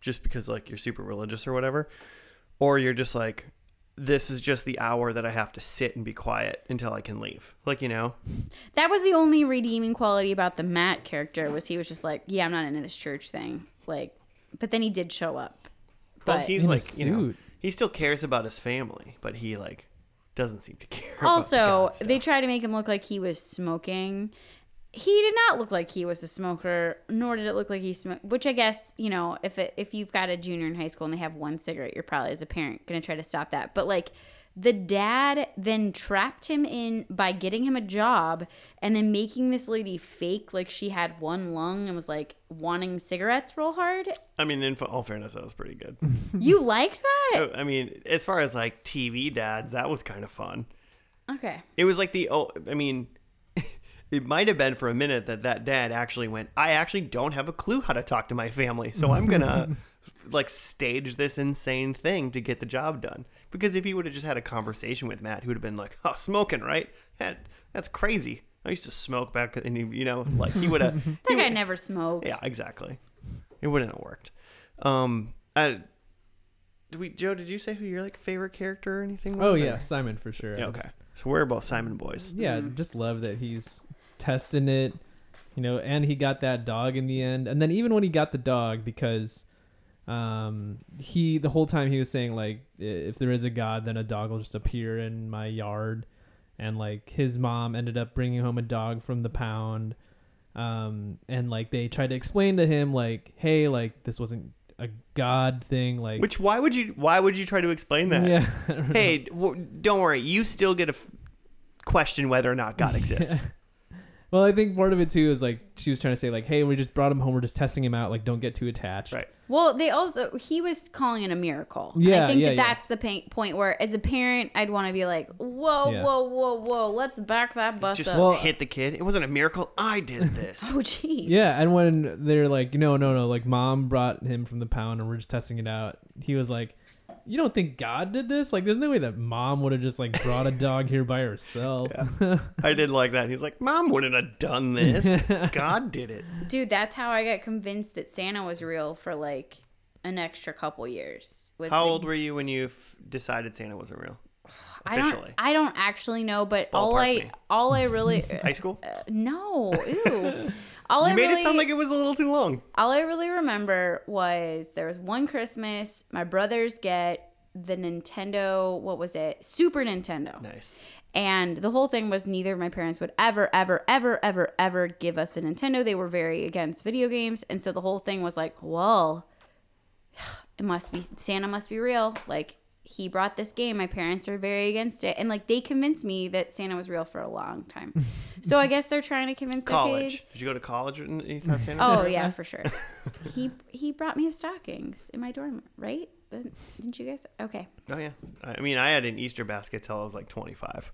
just because like you're super religious or whatever, or you're just like this is just the hour that I have to sit and be quiet until I can leave. Like you know, that was the only redeeming quality about the Matt character was he was just like, yeah, I'm not into this church thing. Like, but then he did show up. well But he's In a like you know suit. he still cares about his family, but he like doesn't seem to [laughs] care. about also God they try to make him look like he was smoking he did not look like he was a smoker nor did it look like he smoked which i guess you know if it, if you've got a junior in high school and they have one cigarette you're probably as a parent going to try to stop that but like the dad then trapped him in by getting him a job and then making this lady fake like she had one lung and was like wanting cigarettes real hard I mean, in all fairness, that was pretty good. [laughs] you liked that oh, I mean, as far as like TV dads, that was kind of fun. okay It was like the oh, I mean, [laughs] it might have been for a minute that that dad actually went. I actually don't have a clue how to talk to my family, so I'm gonna [laughs] like stage this insane thing to get the job done. Because if he would have just had a conversation with Matt, he would have been like, "Oh, smoking, right? That, that's crazy. I used to smoke back, and he, you know, like he would have. [laughs] that guy never smoked Yeah, exactly. It wouldn't have worked. Um, I, do we, Joe? Did you say who your like favorite character or anything? Was, Oh or- yeah, Simon for sure. Yeah, okay. just- So we're both Simon boys. yeah, Mm. just love that he's testing it, you know, and he got that dog in the end. And then even when he got the dog, because um he the whole time he was saying like if there is a god then a dog will just appear in my yard and like his mom ended up bringing home a dog from the pound um and like they tried to explain to him like hey like this wasn't a god thing like Which why would you why would you try to explain that? yeah [laughs] I don't know. Hey, w- don't worry. You still get a f- question whether or not God [laughs] exists. Well, I think part of it too is like she was trying to say like, "Hey, we just brought him home. We're just testing him out. Like, don't get too attached." Right. Well, they also he was calling it a miracle. Yeah, I think yeah, that yeah. that's the pa- point where, as a parent, I'd want to be like, "Whoa, Yeah. whoa, whoa, whoa, let's back that bus Just up." Well- hit the kid. It wasn't a miracle. I did [laughs] this. oh, jeez. Yeah, and when they're like, "No, no, no," like mom brought him from the pound and we're just testing it out. He was like, "You don't think God did this? Like, there's no way that mom would have just like brought a dog here by herself." [laughs] I did like that. He's like, Mom wouldn't have done this. [laughs] God did it. dude, that's how I got convinced that Santa was real for like an extra couple years. Was How the- old were you when you f- decided Santa wasn't real? [sighs] I don't. Officially. I don't actually know, but all I, me. all I really, [laughs] High school? uh, no, ew. All you I made really, it sound like it was a little too long. all I really remember was there was one Christmas my brothers get the Nintendo what was it? Super Nintendo. Nice. and the whole thing was neither of my parents would ever ever ever ever ever give us a Nintendo. They were very against video games. And so the whole thing was like well [sighs] it must be Santa must be real. Like he brought this game my parents are very against it and like they convinced me that Santa was real for a long time [laughs] so I guess they're trying to convince their kid College. Did you go to college and you thought [laughs] Santa? Oh yeah, for sure. [laughs] he he brought me his stockings in my dorm, right? Didn't didn't you guys? Okay, Oh yeah. I mean, I had an Easter basket till I was like 25.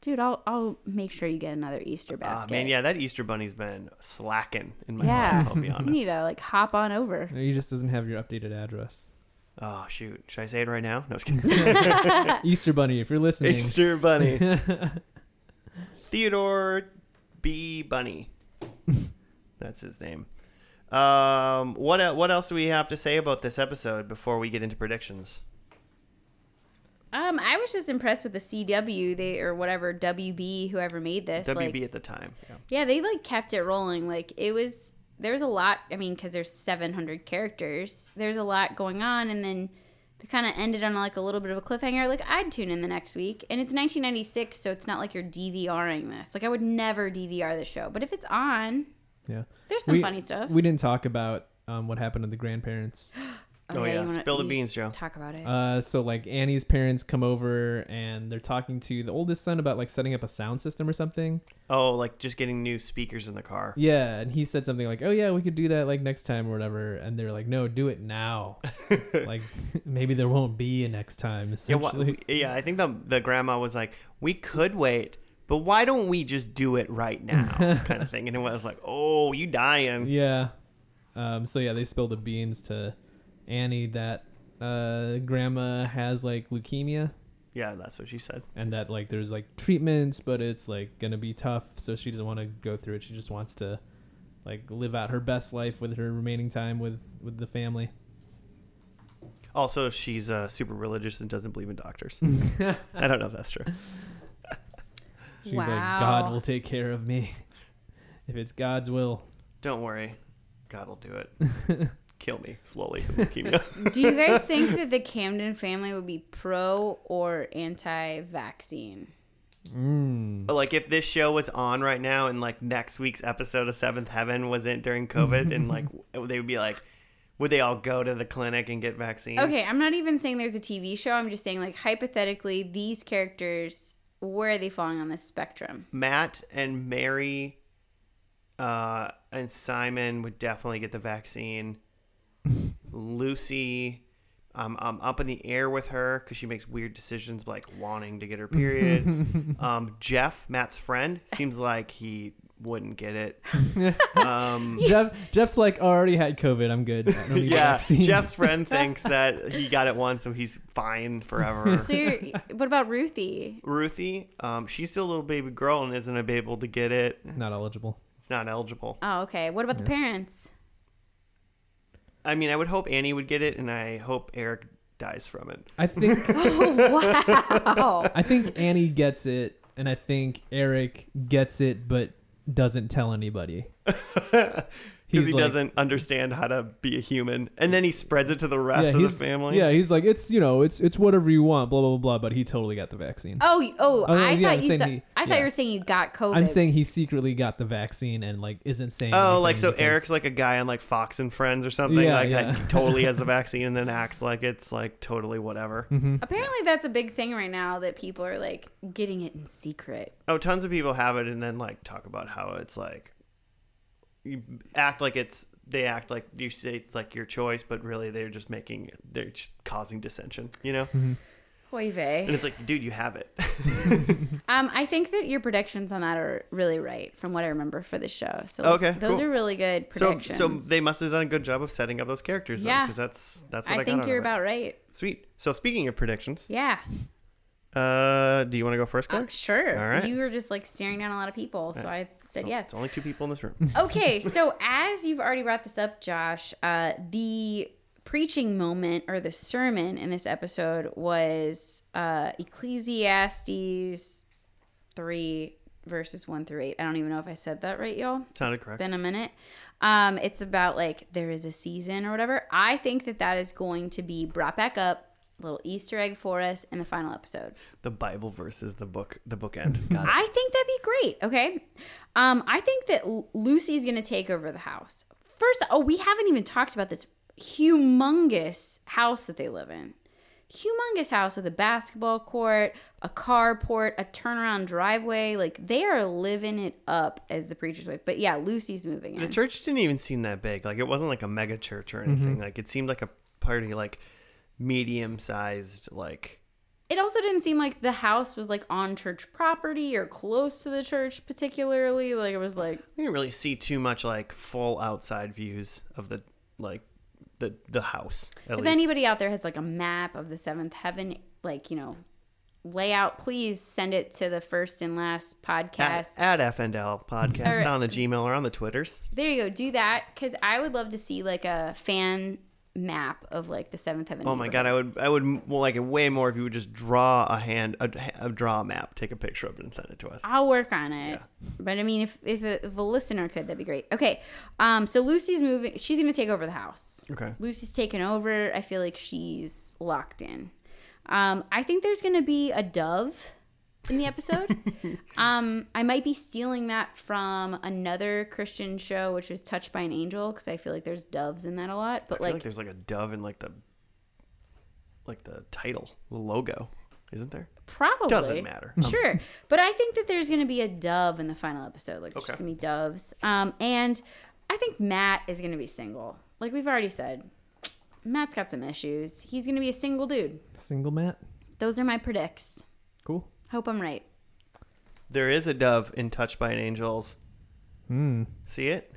dude, I'll I'll make sure you get another Easter Ah basket. man, yeah, that Easter bunny's been slacking in my Yeah. life. I'll be honest. You need to like hop on over. He just doesn't have your updated address. Oh shoot, should I say it right now? No, I was kidding. [laughs] Easter Bunny, if you're listening. Easter bunny. [laughs] Theodore B. Bunny. That's his name. Um, what what else do we have to say about this episode before we get into predictions? Um, I was just impressed with the CW, they or whatever WB, whoever made this. WB like, at the time. Yeah. yeah, they like kept it rolling. Like it was, there was a lot. I mean, because there's 700 characters, there's a lot going on, and then they kind of ended on like a little bit of a cliffhanger. Like I'd tune in the next week, and it's 1996, so it's not like you're DVRing this. Like I would never DVR the show, but if it's on, Yeah. there's some We- funny stuff. We didn't talk about um, what happened to the grandparents. [gasps] [gasps] [gasps] Oh, yeah. wanna- Spill the beans, Joe. Talk about it. Uh, so like Annie's parents come over and they're talking to the oldest son about like setting up a sound system or something. Oh, like just getting new speakers in the car. Yeah, and he said something like, "Oh yeah, we could do that like next time or whatever." And they're like, "No, do it now." [laughs] like [laughs] maybe there won't be a next time. Yeah, wha- Essentially. [laughs] yeah. I think the the grandma was like, "We could wait, but why don't we just do it right now?" kind of thing. And it was like, "Oh, you dying?" Yeah. Um, so yeah, they spill the beans to Annie that uh, grandma has like leukemia Yeah, that's what she said. and that like there's like treatments, but it's like gonna be tough. So she doesn't want to go through it. She just wants to like live out her best life with her remaining time with with the family. Also, she's uh, super religious and doesn't believe in doctors. [laughs] I don't know if that's true. [laughs] She's like, God will take care of me if it's God's will. Don't worry, God will do it. [laughs] Kill me slowly. [laughs] with Leukemia. Do you guys think that the Camden family would be pro or anti-vaccine? Mm. Like if this show was on right now and like next week's episode of Seventh Heaven wasn't during COVID and like [laughs] they would be like, would they all go to the clinic and get vaccines? Okay, I'm not even saying there's a TV show. I'm just saying, like, hypothetically, these characters, where are they falling on the spectrum? Matt and Mary uh, and Simon would definitely get the vaccine. Lucy, um, I'm up in the air with her because she makes weird decisions like wanting to get her period. [laughs] um, Jeff, Matt's friend, seems like he wouldn't get it. [laughs] Um, Jeff Jeff's like, oh, I already had COVID. I'm good. I don't need the yeah, vaccine." Jeff's friend [laughs] thinks that he got it once, so he's fine forever. So, you're, what about Ruthie? Ruthie, um, she's still a little baby girl and isn't able to get it. not eligible. It's not eligible. Oh, okay. What about the parents? I mean, I would hope Annie would get it, and I hope Eric dies from it. I think [laughs] oh, wow. I think Annie gets it, and I think Eric gets it, but doesn't tell anybody. [laughs] Because He's he like- doesn't understand how to be a human, and then he spreads it to the rest of the family. Yeah, he's like, it's you know, it's it's whatever you want, blah blah blah. blah but he totally got the vaccine. Oh, oh, Oh, no, I yeah, thought you saying said, he- I thought yeah. you were saying you got COVID. I'm saying he secretly got the vaccine and like isn't saying. Oh, like so because- Eric's like a guy on like Fox and Friends or something Yeah, like yeah. that [laughs] totally has the [laughs] vaccine and then acts like it's like totally whatever. Mhm. Apparently, that's a big thing right now that people are like getting it in secret. Oh, tons of people have it and then like talk about how it's like you act like it's they act like you say it's like your choice, but really they're just making they're just causing dissension, you know? Hoy And vey. it's like, dude, you have it. [laughs] Um, I think that your predictions on that are really right from what I remember for the show. So Okay, those cool. are really good predictions. so so they must have done a good job of setting up those characters then, Yeah. because that's that's what I, I got think out you're of it. about right. Sweet. So speaking of predictions, Yeah. uh, do you want to go first, Uh, sure. All right. You were just like staring down a lot of people, so I said So yes. It's only two people in this room. [laughs] okay, [laughs] so as you've already brought this up, Josh, uh, the preaching moment or the sermon in this episode was uh, Ecclesiastes 3, verses 1 through 8. I don't even know if I said that right, y'all. Sounded correct. Been a minute. Um, it's about like there is a season or whatever. I think that that is going to be brought back up. Little Easter egg for us in the final episode. The Bible versus the book, the bookend. I think that'd be great. Okay. Um, I think that L- Lucy's gonna take over the house. First, oh, we haven't even talked about this humongous house that they live in. Humongous house with a basketball court, a carport, a turnaround driveway. Like they are living it up as the preacher's wife. But yeah, Lucy's moving in. The church didn't even seem that big. Like it wasn't like a mega church or anything. Mm-hmm. Like it seemed like a party, like medium sized. Like it also didn't seem like the house was like on church property or close to the church particularly. Like it was like I didn't really see too much like full outside views of the like the the house. At if least. anybody out there has like a map of the seventh heaven like you know layout please send it to the first and last at, podcast at FNL podcast Or- on the Gmail or on the Twitters. there you go do that because i would love to see like a fan map of like the seventh heaven. Oh my god, I would I would well, like it way more if you would just draw a hand a, a draw a map, take a picture of it, and send it to us. I'll work on it. Yeah. But I mean, if if a, if a listener could, that'd be great. Okay, um, so Lucy's moving. She's gonna take over the house. Okay. Lucy's taken over. I feel like she's locked in. Um, I think there's gonna be a dove in the episode. [laughs] um, I might be stealing that from another Christian show, which was Touched by an Angel, because I feel like there's doves in that a lot. I But feel like, like, there's like a dove in like the like the title, the logo, isn't there? probably Doesn't matter. [laughs] Sure, but I think that there's gonna be a dove in the final episode. Like, there's Okay. just gonna be doves. Um, and I think Matt is gonna be single. Like we've already said, Matt's got some issues. He's gonna be a single dude. Single Matt. Those are my predicts. Cool. Hope I'm right. There is a dove in Touched by an Angel's. Hmm. See it?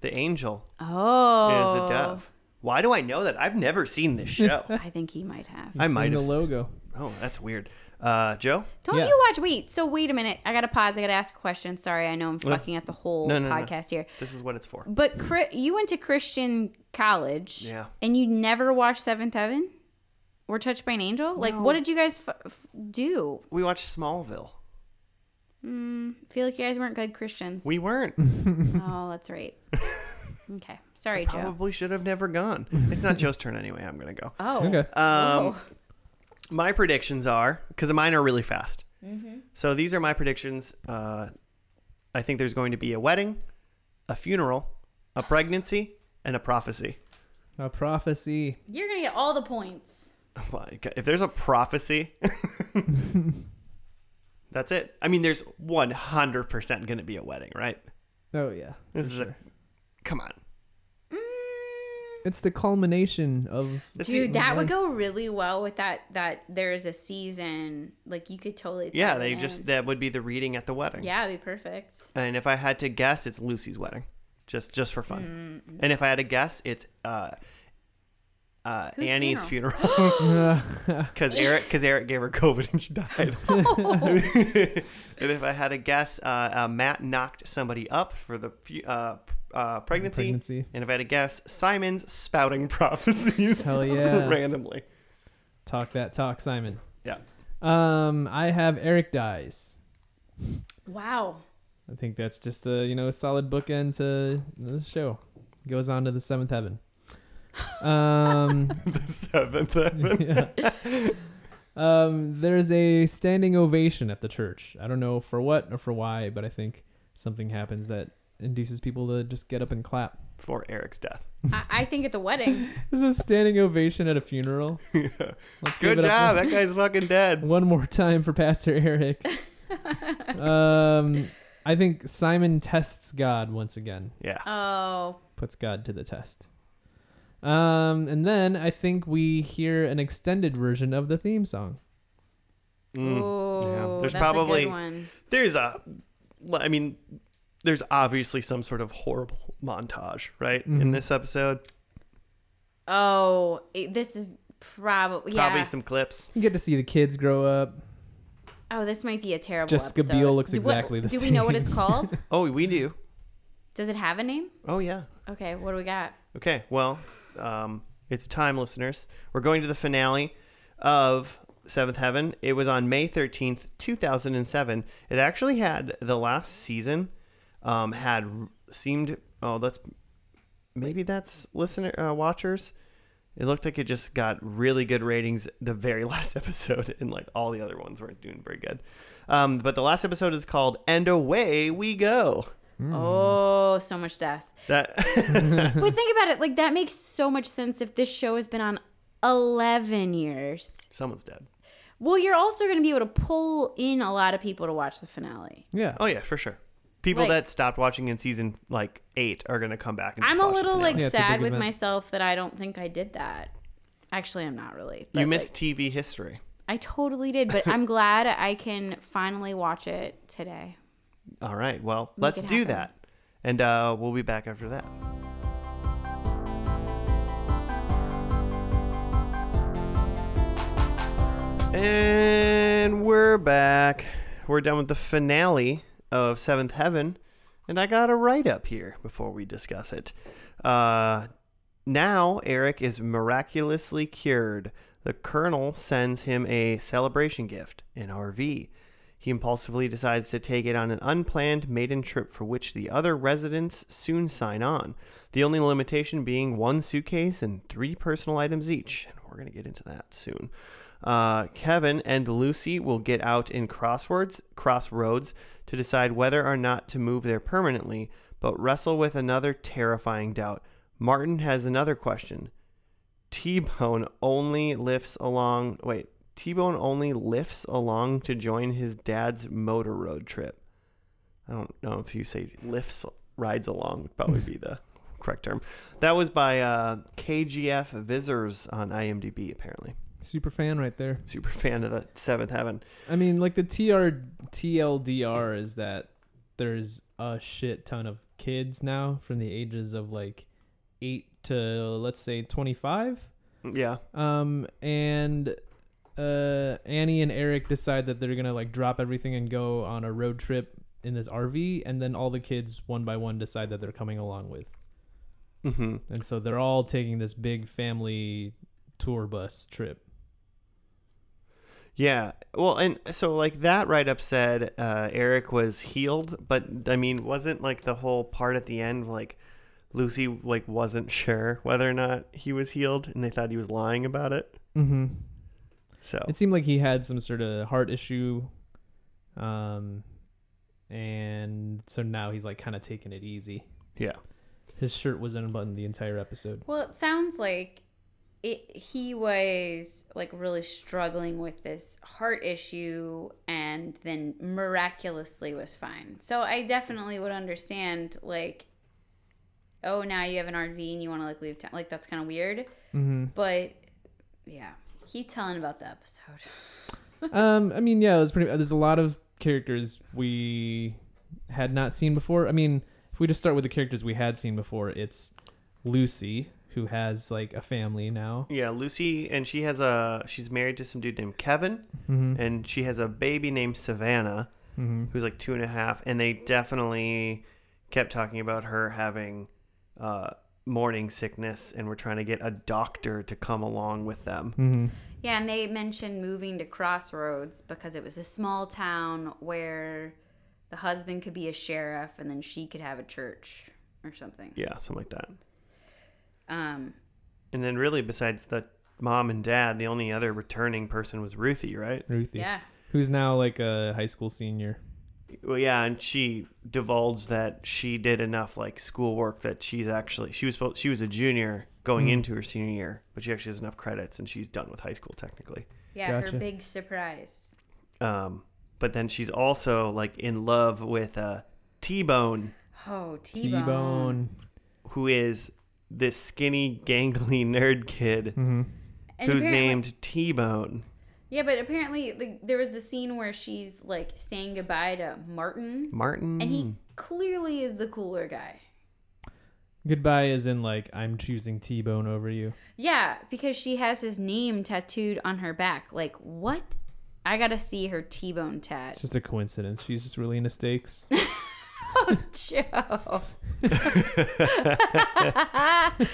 The angel Oh, is a dove. Why do I know that? I've never seen this [laughs] show. I think he might have. I Seen might the have. logo. Oh, that's weird. Uh, Joe? Don't Yeah. you watch? Wait, so wait a minute. I gotta pause. I gotta ask a question. Sorry, I know I'm fucking at the whole No, no, no. podcast here. This is what it's for. But Chri- you went to Christian college, Yeah. and you never watched Seventh Heaven or Touched by an Angel. Like, what did you guys f- f- do? We watched Smallville. I feel like you guys weren't good Christians. We weren't. [laughs] oh, that's right. Okay, sorry, Joe. Probably should have never gone. It's not Joe's turn anyway. I'm gonna go. Oh, Okay. Um, Oh. my predictions are because mine are really fast. Mm-hmm. So these are my predictions. Uh, I think there's going to be a wedding, a funeral, a pregnancy, and a prophecy. A prophecy. you're gonna get all the points. [laughs] Like, if there's a prophecy, [laughs] that's it. I mean, there's 100% going to be a wedding, right? Oh yeah. This is sure. a come on. Mm. It's the culmination of. Dude, is- that would mm-hmm. go really well with that. That there is a season. Like you could totally. tie yeah, it they in. just that would be the reading at the wedding. Yeah, it'd be perfect. And if I had to guess, it's Lucy's wedding, just just for fun. Mm-hmm. And if I had to guess, it's uh, uh, Annie's funeral? funeral [gasps] [laughs] because Eric because Eric gave her COVID and she died. [laughs] [laughs] and if I had to guess, uh, uh, Matt knocked somebody up for the uh, uh, pregnancy. Pregnancy. And if I had to guess, Simon's spouting prophecies Hell yeah. randomly. Talk that talk, Simon. Yeah. Um, I have Eric dies. Wow. I think that's just a you know a solid bookend to the show. Goes on to the seventh heaven. Um, [laughs] the seventh heaven. [laughs] yeah. Um, there's a standing ovation at the church. I don't know for what or for why, but I think something happens that induces people to just get up and clap. For Eric's death. I, I think at the wedding. [laughs] There's a standing ovation at a funeral. Let's Good job. for- That guy's fucking dead. One more time for Pastor Eric. um, I think Simon tests God once again, Yeah. Oh, puts God to the test. Um, and then I think we hear an extended version of the theme song. Mm. oh, There's that's probably- a good one. There's a, I mean, there's obviously some sort of horrible montage, right? In Mhm. this episode, Oh, it- this is probably yeah. probably some clips. You get to see the kids grow up. Oh, this might be a terrible. Jessica episode. Biel looks Do what- exactly the Do we know what it's called? [laughs] Oh, we do. Does it have a name? Oh yeah. Okay, what do we got? Okay. Well, um, it's time, listeners. We're going to the finale of Seventh Heaven. It was on May thirteenth, two thousand and seven. It actually had the last season, um, had seemed. Oh, that's maybe that's listener uh, watchers. It looked like it just got really good ratings the very [laughs] last episode, and like all the other ones weren't doing very good. Um, but the last episode is called "And Away We Go." Mm. Oh, so much death. That but [laughs] think about it. Like that makes so much sense if this show has been on 11 years. someone's dead. Well, you're also going to be able to pull in a lot of people to watch the finale. Yeah. Oh yeah, for sure. People Like- that stopped watching in season like eight are gonna come back and. Just I'm a watch the little finale. like Yeah, it's a sad big with event. myself that I don't think I did that. Actually, I'm not really. but, you like, missed TV history. I totally did, but I'm [laughs] glad I can finally watch it today. All right, well, Make let's do that, and uh, we'll be back after that. And we're back. We're done with the finale of Seventh Heaven, and I got a write up here before we discuss it. Uh, now Eric is miraculously cured. The colonel sends him a celebration gift, an RV. He impulsively decides to take it on an unplanned maiden trip for which the other residents soon sign on. The only limitation being one suitcase and three personal items each. And we're going to get into that soon. Uh, Kevin and Lucy will get out in crosswords, crossroads to decide whether or not to move there permanently, but wrestle with another terrifying doubt. Martin has another question. T Bone only lifts along. Wait, T Bone only lifts along to join his dad's motor road trip. I don't know if you say lifts, rides along would probably be the [laughs] correct term. That was by uh, KGF Visitors on IMDb, apparently. Super fan right there. Super fan of the Seventh Heaven. I mean, like the TR TLDR is that there's a shit ton of kids now from the ages of like eight to let's say twenty five. Yeah. Um, and uh, Annie and Eric decide that they're gonna like drop everything and go on a road trip in this RV, and then all the kids one by one decide that they're coming along with, hmm and so they're all taking this big family tour bus trip. Yeah. Well, and so like that write up said uh, Eric was healed, but I mean, wasn't like the whole part at the end like Lucy like wasn't sure whether or not he was healed, and they thought he was lying about it. Mm-hmm. So It seemed like he had some sort of heart issue, um, and so now he's like kind of taking it easy. yeah. His shirt was unbuttoned the entire episode. Well, it sounds like it, he was like really struggling with this heart issue and then miraculously was fine. So I definitely would understand like oh, now you have an RV and you want to like leave town. Like that's kind of weird. Mm-hmm. But yeah, keep telling about the episode. [laughs] um, I mean, yeah, it was pretty. There's a lot of characters we had not seen before. I mean, if we just start with the characters we had seen before, it's Lucy, who has like a family now. Yeah, Lucy, and she has a she's married to some dude named Kevin, Mm-hmm. and she has a baby named Savannah, mm-hmm. who's like two and a half, and they definitely kept talking about her having uh, morning sickness, and we're trying to get a doctor to come along with them. Mm-hmm. Yeah, and they mentioned moving to Crossroads because it was a small town where the husband could be a sheriff and then she could have a church or something. Yeah, something like that. Um, And then, really, besides the mom and dad, the only other returning person was Ruthie, right? Ruthie, yeah. who's now like a high school senior. Well, yeah, and she divulged that she did enough like schoolwork that she's actually she was she was a junior going Mm. into her senior year, but she actually has enough credits and she's done with high school technically. Yeah, Gotcha. her big surprise. Um, but then she's also like in love with uh, T Bone, Oh, T-Bone. T-Bone. who is this skinny, gangly [laughs] nerd kid Mm-hmm. Who's named T Bone. Yeah, but apparently the, there was the scene where she's like saying goodbye to Martin, Martin. and he clearly is the cooler guy. Goodbye, is in like I'm choosing T-Bone over you. Yeah, because she has his name tattooed on her back. Like, what? I gotta see her T-bone tat. It's just a coincidence. She's just really into steaks. [laughs] Oh, Joe. [laughs] [laughs]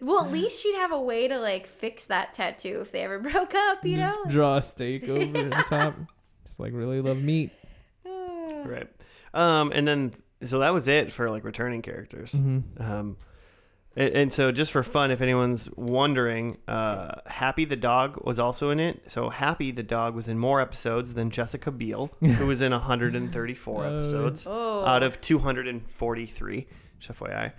well, at least she'd have a way to like fix that tattoo if they ever [laughs] broke up, you just know? draw a steak over the [laughs] top. Just like really love meat. [sighs] right. Um, and then so that was it for like returning characters. Mm-hmm. Um, and, and so just for fun, if anyone's wondering, uh, Happy the dog was also in it. So Happy the dog was in more episodes than Jessica Biel, [laughs] who was in 134 Oh. episodes Oh. out of 243. Just FYI.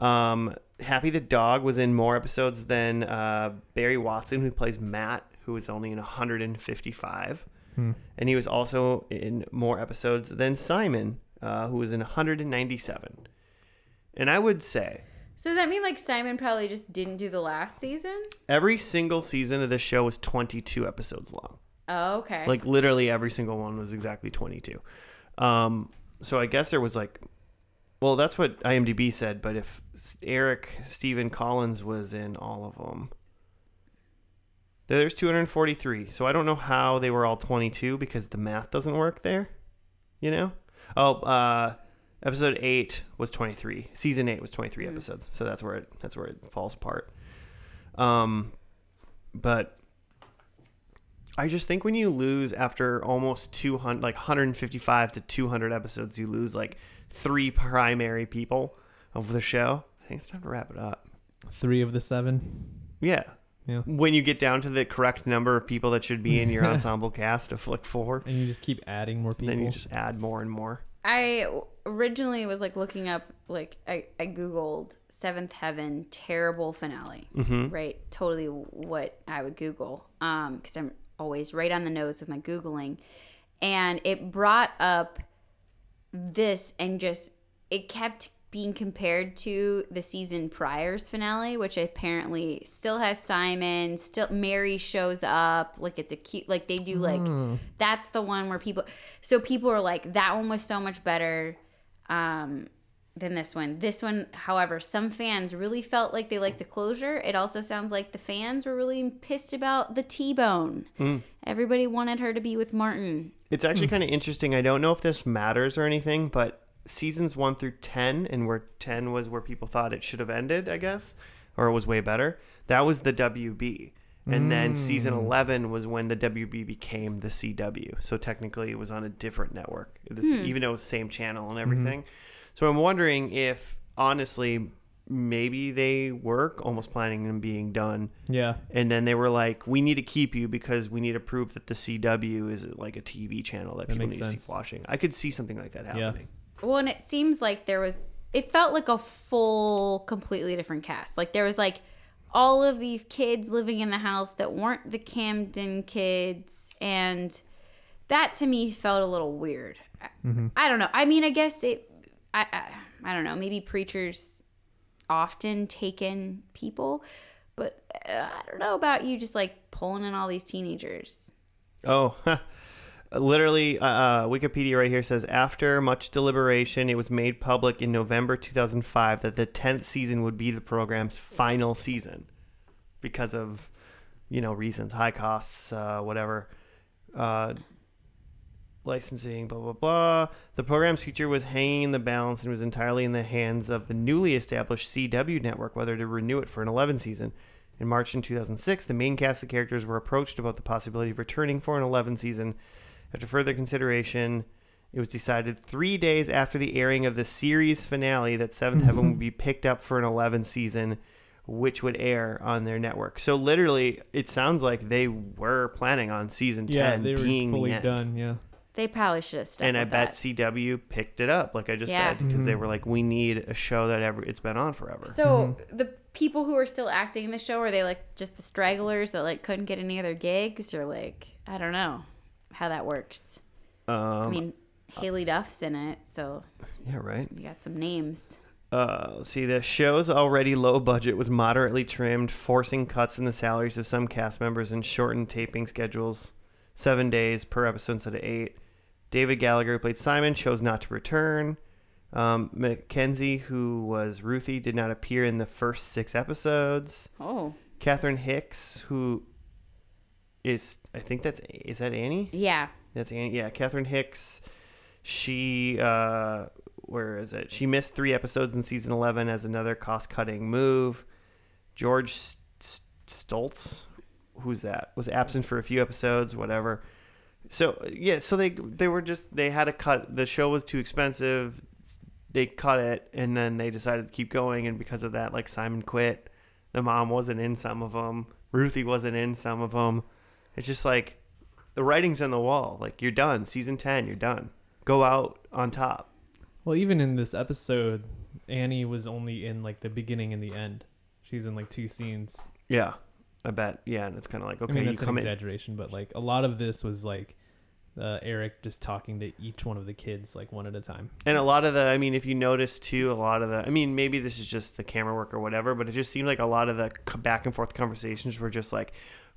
Um, Happy the dog was in more episodes than uh, Barry Watson, who plays Matt, who was only in 155 Hmm. and he was also in more episodes than Simon, uh, who was in 197. And I would say So does that mean like Simon probably just didn't do the last season? every single season of this show was 22 episodes long. Oh, okay. Like literally every single one was exactly 22. Um, so I guess there was like, well, that's what IMDb said. But if Eric Stephen Collins was in all of them, there's 243. So I don't know how they were all 22 because the math doesn't work there. You know? Oh, uh, Episode eight was twenty three. Season eight was twenty three episodes. So that's where it that's where it falls apart. Um, but I just think when you lose after almost two hundred, like one hundred and fifty five to two hundred episodes, you lose like three primary people of the show. I think it's time to wrap it up. Three of the seven. Yeah. Yeah. When you get down to the correct number of people that should be in your [laughs] ensemble cast of like four, And you just keep adding more people. then you just add more and more. I originally was like looking up, like I, I googled Seventh Heaven terrible finale, Mm-hmm. right? Totally what I would Google, um, because I'm always right on the nose with my googling, and it brought up this and just it kept being compared to the season prior's finale, which apparently still has Simon, still Mary shows up, like it's a cute, like they do like Hmm. that's the one where people so people are like that one was so much better um than this one this one however some fans really felt like they liked the closure it also sounds like the fans were really pissed about the t-bone everybody wanted her to be with martin It's actually Hmm. kind of interesting. I don't know if this matters or anything, but seasons one through 10, and where 10 was where people thought it should have ended, I guess, or it was way better, that was the WB. And then season Mm. 11 was when the WB became the CW. So technically it was on a different network, this, even though it was same channel and everything. So I'm wondering if, honestly, maybe they were almost planning on being done Yeah. and then they were like, "We need to keep you because we need to prove that the CW is like a TV channel that, That people need makes to keep watching." I could see something like that happening. Yeah. happening. well and it seems like there was it felt like a full completely different cast like there was like all of these kids living in the house that weren't the camden kids and that to me felt a little weird I- i don't know i mean i guess it I, I i don't know maybe preachers often take in people but uh, i don't know about you just like pulling in all these teenagers Oh, [laughs] literally, uh, uh, Wikipedia right here says after much deliberation, it was made public in November 2005 that the 10th season would be the program's final season because of, you know, reasons, high costs, uh, whatever. Licensing, blah blah blah. The program's future was hanging in the balance and was entirely in the hands of the newly established CW network whether to renew it for an 11 season. In March in 2006, the main cast of characters were approached about the possibility of returning for an 11 season. After further consideration, it was decided three days after the airing of the series finale that Seventh Heaven would [laughs] be picked up for an 11 season, which would air on their network. So literally, it sounds like they were planning on season 10 Yeah, they were being fully done. Yeah. They probably should have stuck and I bet that. CW picked it up, like I just Yeah. said, because they Mhm. were like, "We need a show that ever it's been on forever." So the people who are still acting in the show are they like just the stragglers that like couldn't get any other gigs or like I don't know how that works. Um, I mean, Haylie Duff's in it, so yeah, right. you got some names. Uh, see, the show's already low budget was moderately trimmed, forcing cuts in the salaries of some cast members and shortened taping schedules, seven days per episode instead of eight. David Gallagher, who played Simon, chose not to return. Um, Mackenzie, who was Ruthie, did not appear in the first six episodes. Oh, Catherine Hicks, who is I think that's is that Annie? yeah. That's Annie. Yeah, Catherine Hicks. She uh, where is it? She missed three episodes in season eleven as another cost-cutting move. George Stults, who's that? Was absent for a few episodes. Whatever. So yeah, so they they were just they had to cut. The show was too expensive. They cut it, and then they decided to keep going. And because of that, like Simon quit. The mom wasn't in some of them. Ruthie wasn't in some of them. It's just like the writing's on the wall. Like you're done. Season ten, you're done. Go out on top. Well, even in this episode, Annie was only in like the beginning and the end. She's in like two scenes. Yeah, I bet. Yeah, and it's kind of like okay, I mean, you that's an come in. exaggeration, but like a lot of this was like uh, Eric just talking to each one of the kids like one at a time. And a lot of the, I mean, if you notice too, a lot of the, I mean, maybe this is just the camera work or whatever, but it just seemed like a lot of the back and forth conversations were just like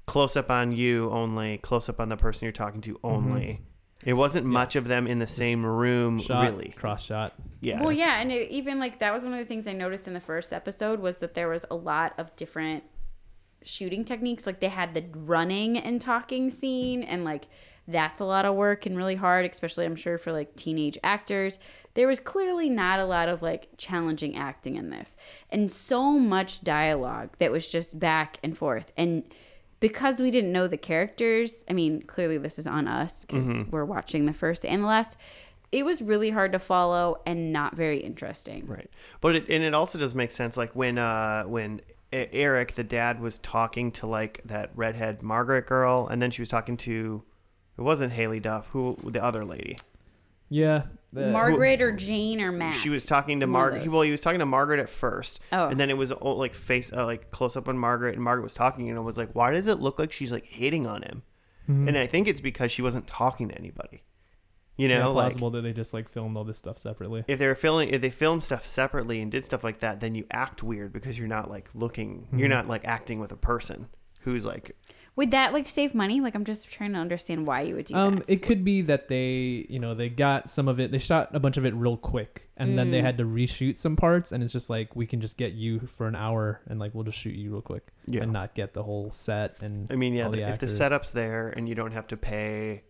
close up on you only, close up on the person you're talking to only. It wasn't much of them in the same room, Shot, really. cross shot. Yeah. Well, yeah, and it, even like that was one of the things I noticed in the first episode was that there was a lot of different shooting techniques. Like they had the running and talking scene, and like that's a lot of work and really hard, especially I'm sure for like teenage actors. There was clearly not a lot of like challenging acting in this, and so much dialogue that was just back and forth. And because we didn't know the characters, I mean, clearly this is on us because we're watching the first and the last. It was really hard to follow and not very interesting. Right. But it, and it also does make sense like when uh when Eric the dad was talking to like that redhead Margaret girl and then she was talking to it wasn't Haylie Duff who the other lady. Yeah. the- Margaret or Jane or Matt. She was talking to One Margaret. Well, he was talking to Margaret at first, Oh. and then it was like face uh, like close up on Margaret, and Margaret was talking, and it was like, why does it look like she's like hitting on him? Mhm. And I think it's because she wasn't talking to anybody. You know, yeah, like plausible that they just like filmed all this stuff separately. if they were filming, if they filmed stuff separately and did stuff like that, then you act weird because you're not like looking, you're Mhm. not like acting with a person who's like, Would that like save money? Like I'm just trying to understand why you would do that. Um, that. it could be that they, you know, they got some of it. They shot a bunch of it real quick, and then they Mm. had to reshoot some parts. And it's just like we can just get you for an hour, and like we'll just shoot you real quick, yeah. and not get the whole set. And I mean, yeah, all the the, if the actors. setup's there and you don't have to pay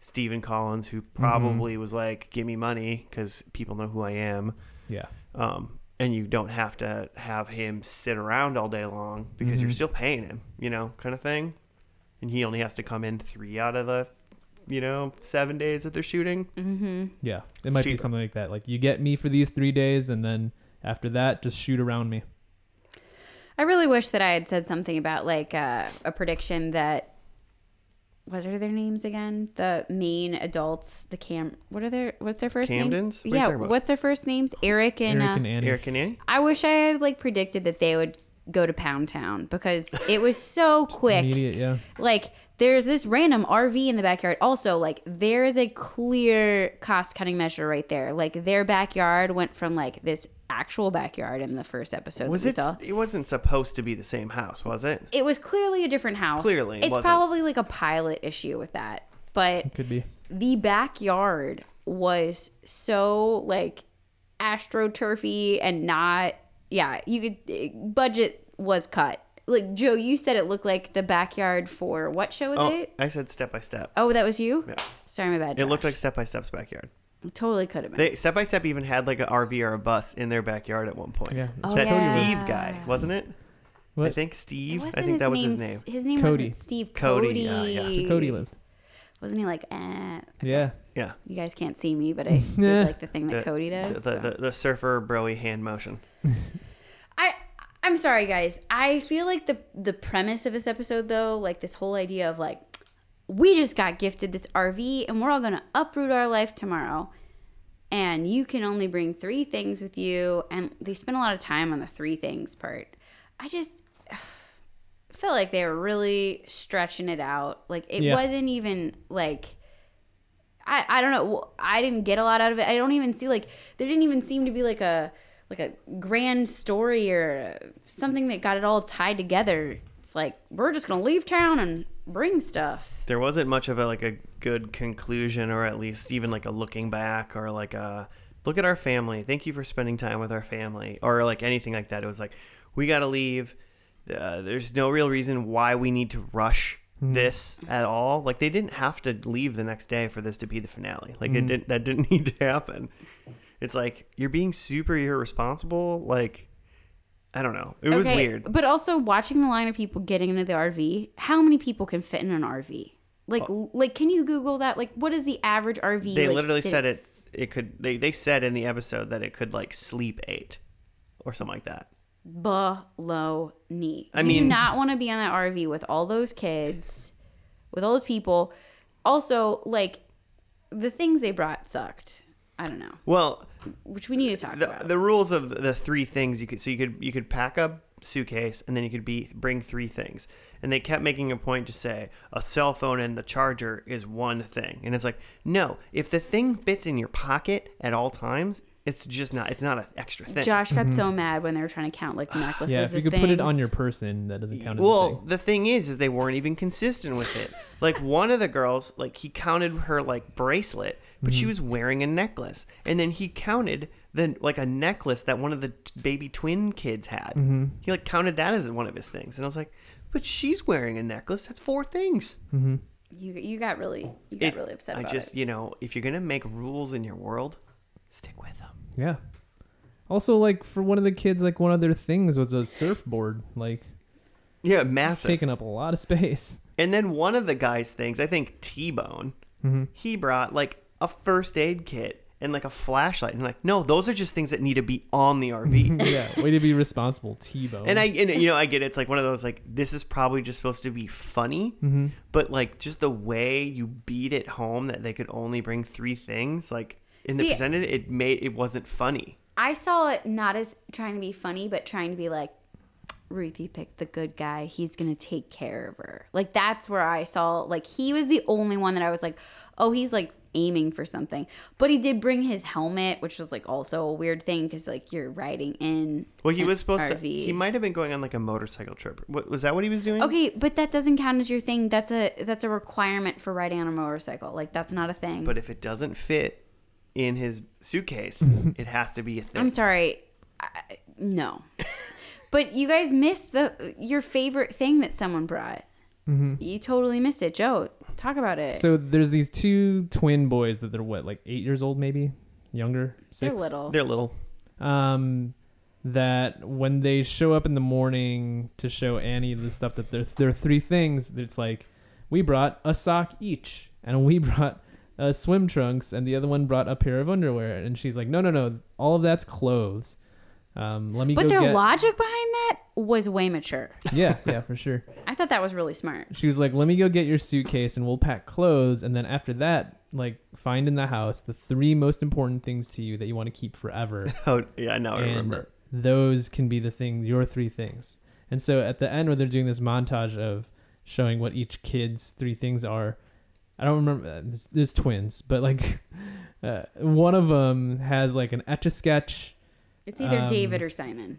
Stephen Collins, who Mm-hmm. probably was like, give me money because people know who I am. yeah, um, and you don't have to have him sit around all day long because you're Mhm. still paying him, you know, kind of thing. And he only has to come in three out of the, you know, seven days that they're shooting. Mm-hmm. yeah, it might be something like that. Like you get me for these three days, and then after that, just shoot around me. I really wish that I had said something about like uh, a prediction that what are their names again? The main adults, the cam. What are their? What's their first Camdens? names? What are you yeah, about? what's their first names? Eric and. Eric uh, and Annie. Eric and Annie. I wish I had like predicted that they would go to Pound Town because it was so quick. Immediate, yeah. Like there's this random RV in the backyard. Also, like there is a clear cost cutting measure right there. Like their backyard went from like this actual backyard in the first episode Was that we it? saw. It wasn't supposed to be the same house, was it? It was clearly a different house. Clearly, it's wasn't. probably like a pilot issue with that. But It could be. the backyard was so like astroturfy and not yeah you could eh, budget was cut like joe you said it looked like the backyard for what show was Oh, it I said step by step. oh that was you Yeah. sorry my bad It looked like Step by Step's backyard. It totally could have been They Step by Step even had like an RV or a bus in their backyard at one point. Yeah. Oh, that yeah. Steve guy, wasn't it? I think Steve. I think that was name, his name. his name Cody. wasn't steve Cody, cody, yeah, yeah. That's where Cody lived. wasn't he like eh. Yeah. Yeah. you guys can't see me but i [laughs] did like the thing that The- cody does the, so. the, the surfer broy hand motion. [laughs] I'm sorry guys. I feel like the the premise of this episode though, like this whole idea of like we just got gifted this RV and we're all going to uproot our life tomorrow. And you can only bring 3 things with you and they spent a lot of time on the 3 things part. I just [sighs] felt like they were really stretching it out. Like it Yeah. wasn't even like I, I don't know. I didn't get a lot out of it. I don't even see like there didn't even seem to be like a like a grand story or something that got it all tied together. It's like we're just gonna leave town and bring stuff. there wasn't much of a like a good conclusion or at least even like a looking back or like a look at our family. Thank you for spending time with our family or like anything like that. It was like we got to leave. Uh, there's no real reason why we need to rush this at all. Like they didn't have to leave the next day for this to be the finale. Like it Mhm. didn't that didn't [laughs] need to happen it's like you're being super irresponsible like i don't know it was weird But also watching the line of people getting into the RV, how many people can fit in an RV? Like oh. like can you Google that? Like what is the average RV? they like, literally sit- said it it could they, they said in the episode that it could like sleep eight or something like that below knee. I you mean- do not want to be on that RV with all those kids, with all those people. Also, like the things they brought sucked. I don't know, well which we need to talk the, about. the rules of the, the three things you could so you could you could pack a suitcase and then you could be bring three things and they kept making a point to say a cell phone and the charger is one thing and it's like no if the thing fits in your pocket at all times it's just not it's not an extra thing Josh got so mad when they were trying to count like necklaces. [sighs] Mm-hmm. Yeah. If you as could put it on your person, that doesn't count as a well thing. the thing is is they weren't even consistent with it like one of the girls like he counted her like bracelet but Mm-hmm. she was wearing a necklace and then he counted the like a necklace that one of the t- baby twin kids had Mm-hmm. he like counted that as one of his things and i was like but she's wearing a necklace that's four things Mm-hmm. You you got really you got It- really upset I about just, it. you know, if you're gonna make rules in your world, stick with them. Yeah. Also, like for one of the kids, like one of their things was a surfboard. Like Yeah, it's massive. taking up a lot of space. and then one of the guys' things, I think T Bone, hmm he brought like a first aid kit and like a flashlight. And like, no, those are just things that need to be on the RV. [laughs] yeah, way to be responsible, T-Bone. and I, and, you know, I get it. It's like one of those like this is probably just supposed to be funny, hmm but like just the way you beat it home that they could only bring three things, like in the presented, it made it wasn't funny. I saw it not as trying to be funny, but trying to be like, Ruthie picked the good guy. He's gonna take care of her. Like that's where I saw like he was the only one that I was like, oh, he's like aiming for something. But he did bring his helmet, which was like also a weird thing because like you're riding in. Well, he was supposed to. RV. He might have been going on like a motorcycle trip. What was that? What he was doing? Okay, but that doesn't count as your thing. That's a that's a requirement for riding on a motorcycle. Like that's not a thing. But if it doesn't fit in his suitcase, it has to be a thing. I'm sorry. I, no. [laughs] but you guys missed the your favorite thing that someone brought. Hmm You totally missed it, Joe. Talk about it. So there's these two twin boys that they're what, like eight years old, maybe younger, 6 They're little. They're little. um that when they show up in the morning to show Annie the stuff that there there are three things it's like we brought a sock each and we [laughs] brought uh, swim trunks and the other one brought a pair of underwear and she's like no no no all of that's clothes um let me but go their get logic behind that was way mature. yeah yeah for sure [laughs] I thought that was really smart. she was like let me go get your suitcase and we'll pack clothes and then after that like find in the house the three most important things to you that you want to keep forever [laughs] Oh yeah, now I and remember. those can be the thing your three things and so at the end where they're doing this montage of showing what each kid's three things are i don't remember uh, there's, there's twins but like [laughs] uh, one of them has like an etch a sketch It's either Um, David or Simon.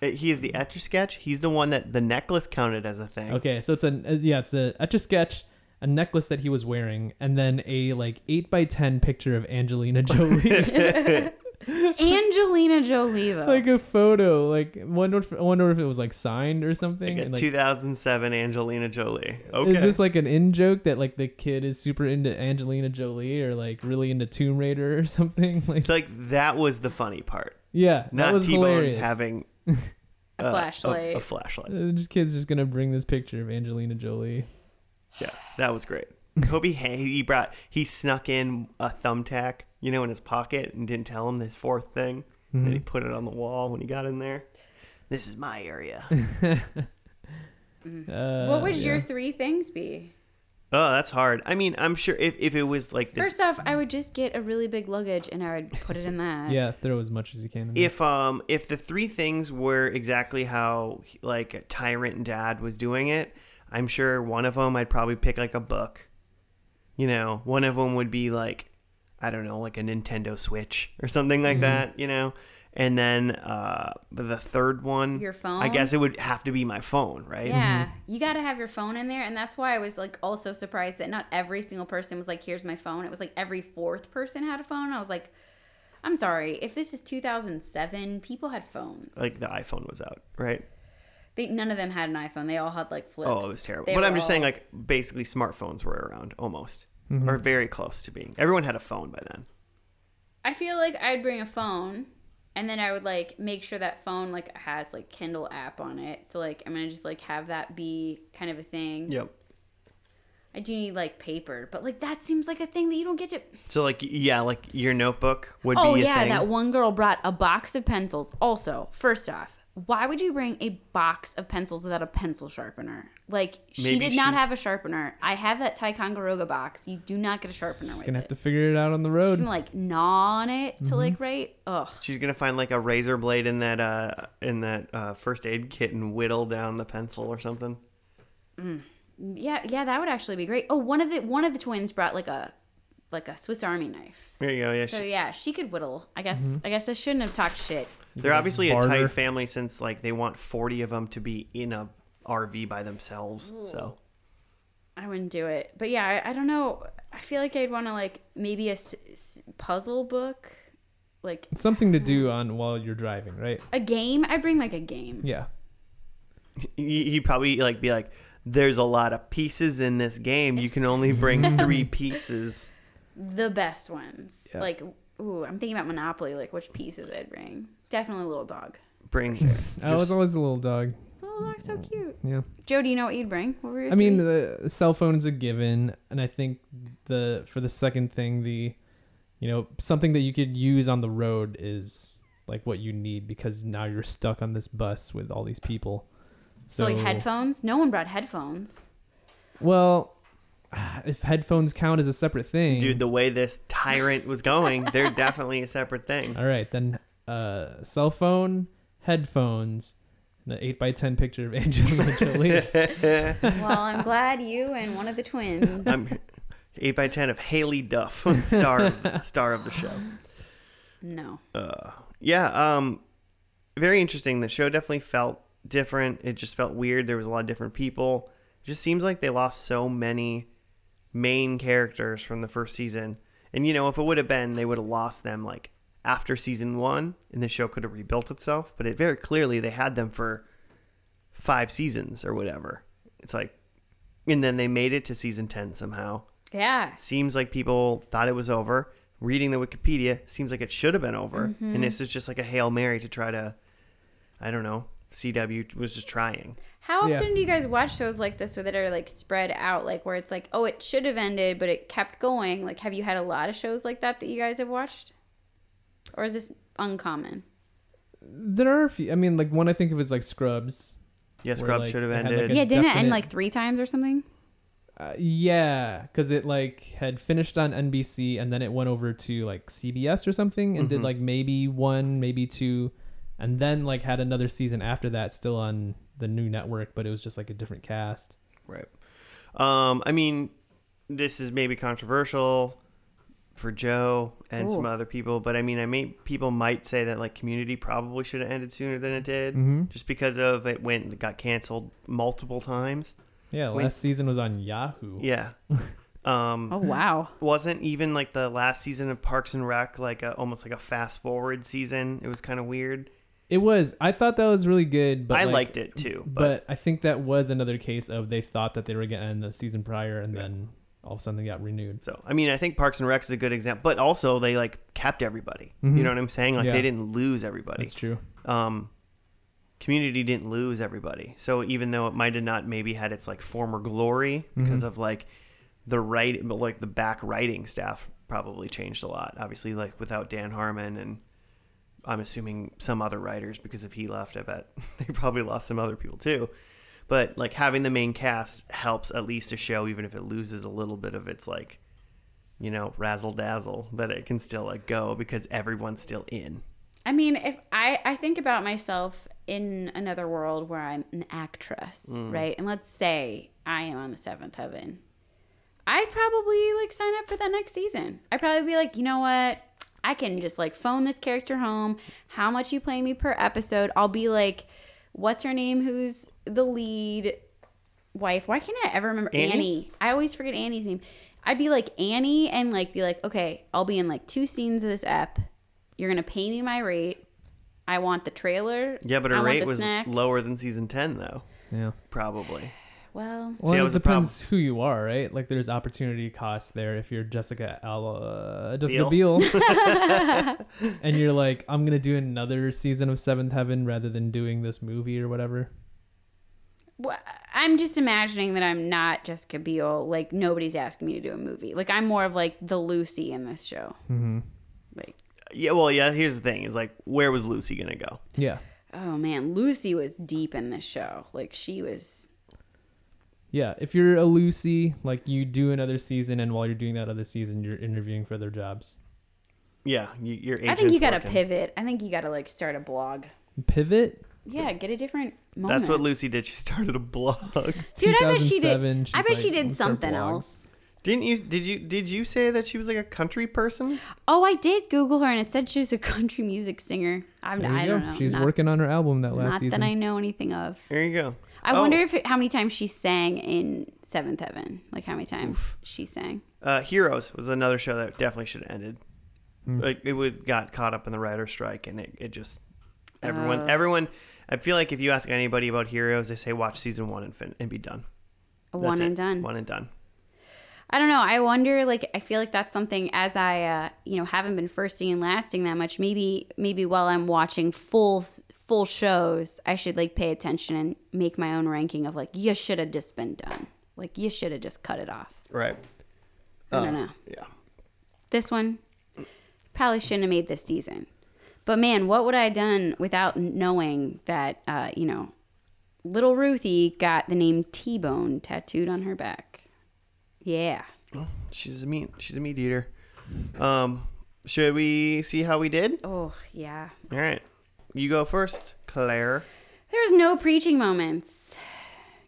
He is the etch a sketch. He's the one that the necklace counted as a thing. okay so it's a uh, yeah it's the etch a sketch a necklace that he was wearing and then a like 8 by 10 picture of angelina jolie [laughs] [laughs] Angelina Jolie though. like a photo like wonder if, I wonder if it was like signed or something Like like, 2007 Angelina Jolie. Okay. Is this like an in joke that like the kid is super into Angelina Jolie or like really into Tomb Raider or [laughs] something? Like, it's like that was the funny part. Yeah, that Not was T-Bone hilarious. having [laughs] a uh, flashlight. A, a flashlight. Uh, just kid's just gonna bring this picture of Angelina Jolie. Yeah, that was great. Kobe, [laughs] he brought he snuck in a thumbtack, you know, in his pocket and didn't tell him this fourth thing. And he Mhm. put it on the wall when he got in there. This is my area. [laughs] Uh, what would yeah. your three things be? Oh, that's hard. I mean, I'm sure if, if it was like this First off, I would just get a really big luggage and I would put it in that. [laughs] Yeah, throw as much as you can. In there. if um if the three things were exactly how like tyrant dad was doing it i'm sure one of them i'd probably pick like a book you know one of them would be like i don't know like a nintendo switch or something like Mhm. that you know and then uh the third one Your phone. i guess it would have to be my phone right Yeah, Mm-hmm. you got to have your phone in there, and that's why I was like also surprised that not every single person was like, "Here's my phone." It was like every fourth person had a phone. I was like, "I'm sorry, if this is 2007, people had phones. like the iphone was out right they, none of them had an iPhone. They all had like flips. oh it was terrible They but i'm were just saying like basically smartphones were around almost Mhm. or very close to being everyone had a phone by then I feel like I'd bring a phone, and then I would like make sure that phone like has like Kindle app on it. So like I'm gonna just like have that be kind of a thing. yep I do need like paper, but like that seems like a thing that you don't get to. So like yeah, like your notebook would oh be a yeah, thing. that one girl brought a box of pencils. Also, first off, why would you bring a box of pencils without a pencil sharpener? Like she Maybe did not she- have a sharpener. I have that Ticonderoga box. You do not get a sharpener She's with gonna it. have to figure it out on the She's road. gonna like gnaw on it to Mm-hmm. like write. Ugh. She's gonna find like a razor blade in that uh in that uh, first aid kit and whittle down the pencil or something. Yeah, yeah, that would actually be great. Oh, one of the one of the twins brought like a like a Swiss Army knife. There you go. Yeah, So she- yeah, she could whittle. I guess Mm-hmm. I guess I shouldn't have talked shit. They're obviously a tight family since like they want forty of them to be in a RV by themselves. So I wouldn't do it. But yeah, I, I don't know. I feel like I'd want to like maybe a s- s- puzzle book, like It's something to do on while you're driving, right? a game. I'd bring like a game. Yeah. he, he'd probably like be like, there's a lot of pieces in this game. You can only bring [laughs] three pieces. The best ones. Yeah. Like, ooh, I'm thinking about Monopoly. Like, which pieces I'd bring. Definitely a little dog. Bring. [laughs] I was always a little dog. Oh, little dog's so cute. Yeah. Joe, do you know what you'd bring? What were your I mean, three? the cell phone is a given, and I think the for the second thing, the you know something that you could use on the road is like what you need because now you're stuck on this bus with all these people. so, like headphones. No one brought headphones. Well, if headphones count as a separate thing, Dude, the way this tyrant was going, they're definitely a separate thing. all right, then uh, cell phone, headphones, and an eight by ten picture of [laughs] Angelina Jolie. [laughs] well, I'm glad you and one of the twins. I'm eight by ten of Haylie Duff, star star of the show. no. Uh, yeah, um, very interesting. The show definitely felt different. It just felt weird. There was a lot of different people. It just seems like they lost so many main characters from the first season. And you know, if it would have been, they would have lost them like after season one, and the show could have rebuilt itself. But it very clearly they had them for five seasons or whatever. It's like, and then they made it to season ten somehow. Yeah. Seems like people thought it was over. Reading the Wikipedia seems like it should have been over. Mm-hmm. And this is just like a Hail Mary to try to, I don't know, CW was just trying. How Yeah. often do you guys watch shows like this where that are like spread out, like where it's like, oh, it should have ended, but it kept going? Like, have you had a lot of shows like that that you guys have watched, or is this uncommon? there are a few. I mean, like one I think of is like Scrubs. Yeah, Scrubs like, should have they had, like, ended. yeah, didn't it end like three times or something? Uh, yeah, because it like had finished on NBC and then it went over to like CBS or something and did Mhm. like maybe one, maybe two, and then like had another season after that still on the new network, but it was just like a different cast. Right. Um, I mean, this is maybe controversial for Joe and some other people, but I mean, I mean, people might say that like Community probably should have ended sooner than it did, Mm-hmm. just because of it went it got canceled multiple times. Yeah, Wait. last season was on Yahoo. Yeah. [laughs] Um, Oh wow! wasn't even like the last season of Parks and Rec like a, almost like a fast forward season. It was kind of weird. It was. I thought that was really good, but I like, liked it too, but, But I think that was another case of they thought that they were going to end the season prior, and Yeah. then all of a sudden they got renewed. so I mean I think Parks and Rec is a good example, but also they like kept everybody. Mhm. You know what I'm saying? Like Yeah. they didn't lose everybody. That's true. Um, Community didn't lose everybody. So even though it might have not maybe had its like former glory because Mhm. of like the right, but like the back writing staff probably changed a lot. Obviously, like without Dan Harmon and I'm assuming some other writers because if he left, I bet [laughs] they probably lost some other people too. But like having the main cast helps at least a show, even if it loses a little bit of its like, you know, razzle dazzle, that it can still like go because everyone's still in. I mean, if I I think about myself in another world where I'm an actress, Mm. right? And let's say I am on the seventh heaven, I'd probably like sign up for that next season. I'd probably be like, you know what? I can just like phone this character home. How much you pay me per episode? I'll be like, what's her name? Who's the lead wife? Why can't I ever remember Annie? Annie? I always forget Annie's name. I'd be like Annie and like be like, okay, I'll be in like two scenes of this ep. You're gonna pay me my rate. I want the trailer. Yeah, but I her want rate the was snacks. lower than season 10, though. Yeah. Probably. Well, Well, that and it was the problem. depends who you are, right? Like, there's opportunity cost there if you're Jessica Al- uh, Jessica Biel. Biel, [laughs] [laughs] and you're like, I'm gonna do another season of Seventh Heaven rather than doing this movie or whatever. wh- I'm just imagining that I'm not Jessica Biel. Like nobody's asking me to do a movie. Like I'm more of like the Lucy in this show. Mm-hmm. Like, Yeah, well, yeah, here's the thing is like, where was Lucy going to go? Yeah, oh man, Lucy was deep in this show. Like she was. Yeah. If you're a Lucy, like you do another season, and while you're doing that other season, you're interviewing for other jobs. Yeah, you, your agent's I think you gotta working. pivot. I think you gotta like start a blog. Pivot. Yeah, get a different moment. That's what Lucy did. She started a blog. [laughs] Dude, I bet she did- I bet like, she did something else. Didn't you? Did you? Did you say that she was like a country person? Oh, I did Google her and it said she was a [laughs] country music singer. I'm, There I go. don't know. She's not, working on her album that last Not season. that I know anything of. There you go. I Oh, wonder if how many times she sang in Seventh Heaven. Like how many times she sang. uh, Heroes was another show that definitely should have ended. Hmm. Like it would got caught up in the writer strike, and it, it just everyone Oh. everyone. I feel like if you ask anybody about Heroes, they say watch season one and fin- and be done. That's one it. and done. One and done. I don't know. I wonder. Like, I feel like that's something as I, uh, you know, haven't been firsting and lasting that much. Maybe, maybe while I'm watching full full shows, I should like pay attention and make my own ranking of like you should have just been done. Like you should have just cut it off. Right. I don't Uh, know. Yeah. This one probably shouldn't have made this season. But man, what would I have done without knowing that, uh, you know, little Ruthie got the name T Bone tattooed on her back? Yeah. She's a meat. She's a meat eater. Um, should we see how we did? Oh, yeah. All right. You go first, Claire. There's no preaching moments.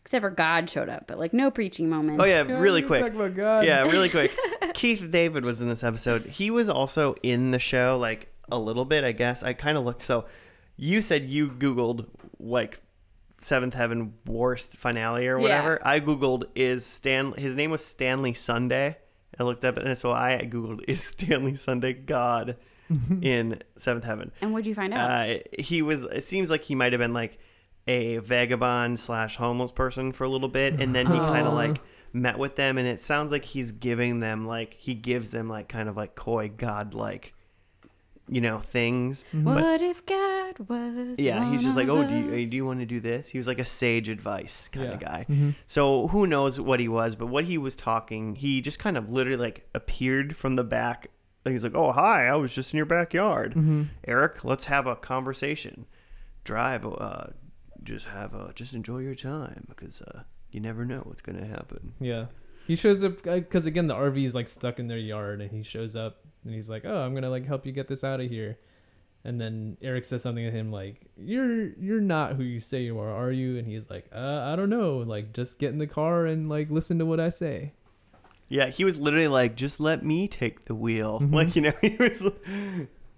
Except for God showed up, but like no preaching moments. Oh yeah, really quick. Talk about God. Yeah, really [laughs] quick. Keith David was in this episode. He was also in the show, like a little bit, I guess. I kind of looked. So, you said you Googled like Seventh Heaven worst finale or whatever. I Googled is Stan. His name was Stanley Sunday. I looked up, and so I Googled is Stanley Sunday God in Seventh Heaven. And what'd you find out? Uh, he was. It seems like he might have been like a vagabond slash homeless person for a little bit, and then he kind of like met with them, and it sounds like he's giving them like he gives them like kind of like coy god like, you know, things. what But if God was? yeah, he's one just like, oh, do you, do you want to do this? He was like a sage advice kind Yeah. of guy. Mhm. So who knows what he was, but what he was talking, he just kind of literally like appeared from the back. He's like, "Oh, hi, I was just in your backyard, Mhm. Eric. Let's have a conversation. Drive, uh, just have a, just enjoy your time because uh, you never know what's gonna happen." Yeah. He shows up because again the RV is like stuck in their yard, and he shows up and he's like, "Oh, I'm gonna like help you get this out of here." And then Eric says something to him like, "You're you're not who you say you are, are you?" And he's like, "Uh, I don't know. Like, just get in the car and like listen to what I say." Yeah, he was literally like, "Just let me take the wheel." Mhm. Like you know, [laughs] he was.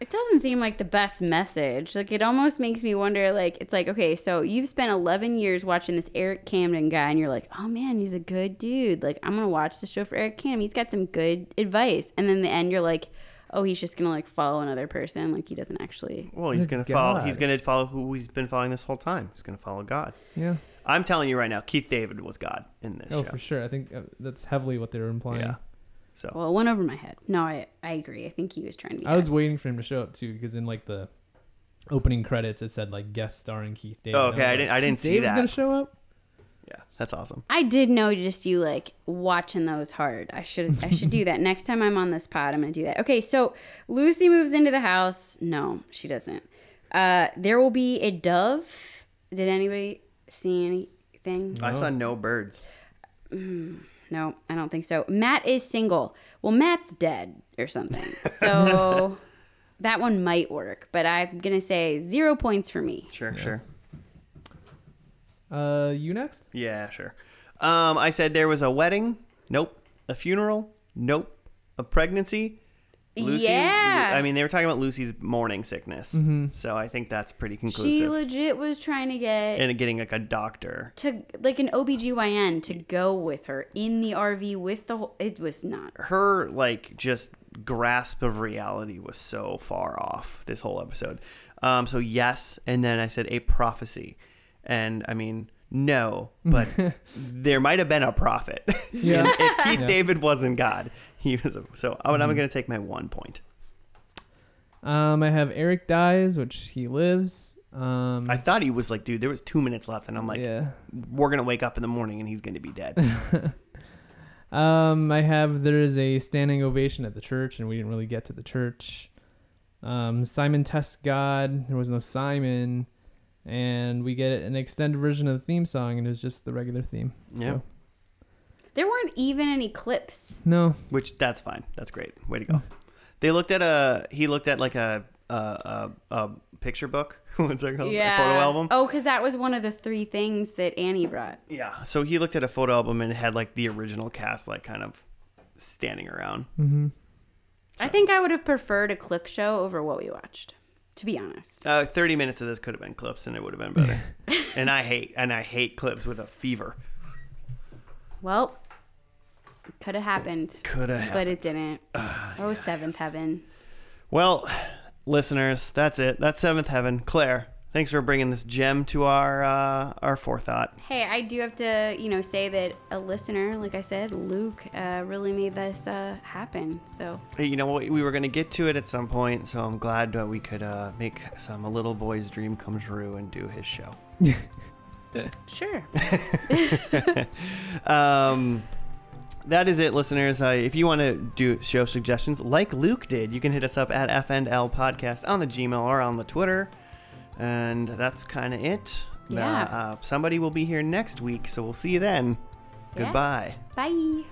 It doesn't seem like the best message. Like it almost makes me wonder. Like it's like okay, so you've spent 11 years watching this Eric Camden guy, and you're like, oh man, he's a good dude. Like I'm gonna watch the show for Eric Camden. He's got some good advice. And then the end, you're like, oh, he's just gonna like follow another person. Like he doesn't actually. Well, he's It's gonna follow. He's gonna follow who he's been following this whole time. He's gonna follow God. Yeah. I'm telling you right now, Keith David was God in this Oh, show. for sure. I think uh, that's heavily what they were implying. Yeah. So Well, it went over my head. No, I I agree. I think he was trying to be. I was waiting for him to show up too, because in like the opening credits it said like guest starring Keith David. Oh, okay, was I like, didn't- I didn't "Keith see David's that." gonna show up. yeah, that's awesome. I did notice you like watching those hard. I should I should do that next time I'm on this pod. I'm gonna do that. Okay, so Lucy moves into the house. No, she doesn't. Uh, there will be a dove. Did anybody see anything? I saw no birds. No, I don't think so. Matt is single. Well, Matt's dead or something. [laughs] So that one might work, but I'm gonna say zero points for me. Sure, sure. Uh, you next? Yeah, sure. Um, I said there was a wedding. Nope. A funeral. Nope. A pregnancy. Lucy. Yeah. I mean, they were talking about Lucy's morning sickness, Mm-hmm. so I think that's pretty conclusive. She legit was trying to get and getting like a doctor. to like an OBGYN to go with her in the RV with the whole it was not her like just grasp of reality was so far off this whole episode. Um, so yes, and then I said a prophecy, and I mean no, but [laughs] there might have been a prophet. Yeah. [laughs] If Keith Yeah. David wasn't God, [laughs] he was. A, so I'm going to take my one point. Um, I have Eric dies, which he lives. Um, I thought he was like, dude, there was two minutes left, and I'm like, yeah. we're gonna wake up in the morning and he's going to be dead. [laughs] Um, I have there is a standing ovation at the church, and we didn't really get to the church. Um, Simon tests God. There was no Simon, and we get an extended version of the theme song, and it was just the regular theme. Yeah. So, there weren't even any clips no. Which that's fine. That's great. Way to go. They looked at a. He looked at like a a a, a picture book. [laughs] What's that called? A photo album. oh because that was one of the three things that Annie brought Yeah. So he looked at a photo album and it had like the original cast like kind of standing around. Mm-hmm. I think I would have preferred a clip show over what we watched to be honest Uh, Thirty minutes of this could have been clips and it would have been better. [laughs] and I hate and I hate clips with a fever. well could have happened Could have. but it didn't oh seventh heaven Well, listeners, that's it. That's Seventh Heaven. Claire, Thanks for bringing this gem to our uh, our forethought. Hey, I do have to, you know, say that a listener, like I said, Luke, uh, really made this uh, happen. So Hey, you know what? We were gonna get to it at some point, so I'm glad that we could uh, make some a little boy's dream come true and do his show. [laughs] sure. [laughs] [laughs] um, that is it, listeners. Uh, if you want to do show suggestions like Luke did, you can hit us up at FNL Podcast on the Gmail or on the Twitter. And that's kind of it. Yeah. Uh, somebody will be here next week, so we'll see you then. Yeah. Goodbye. Bye.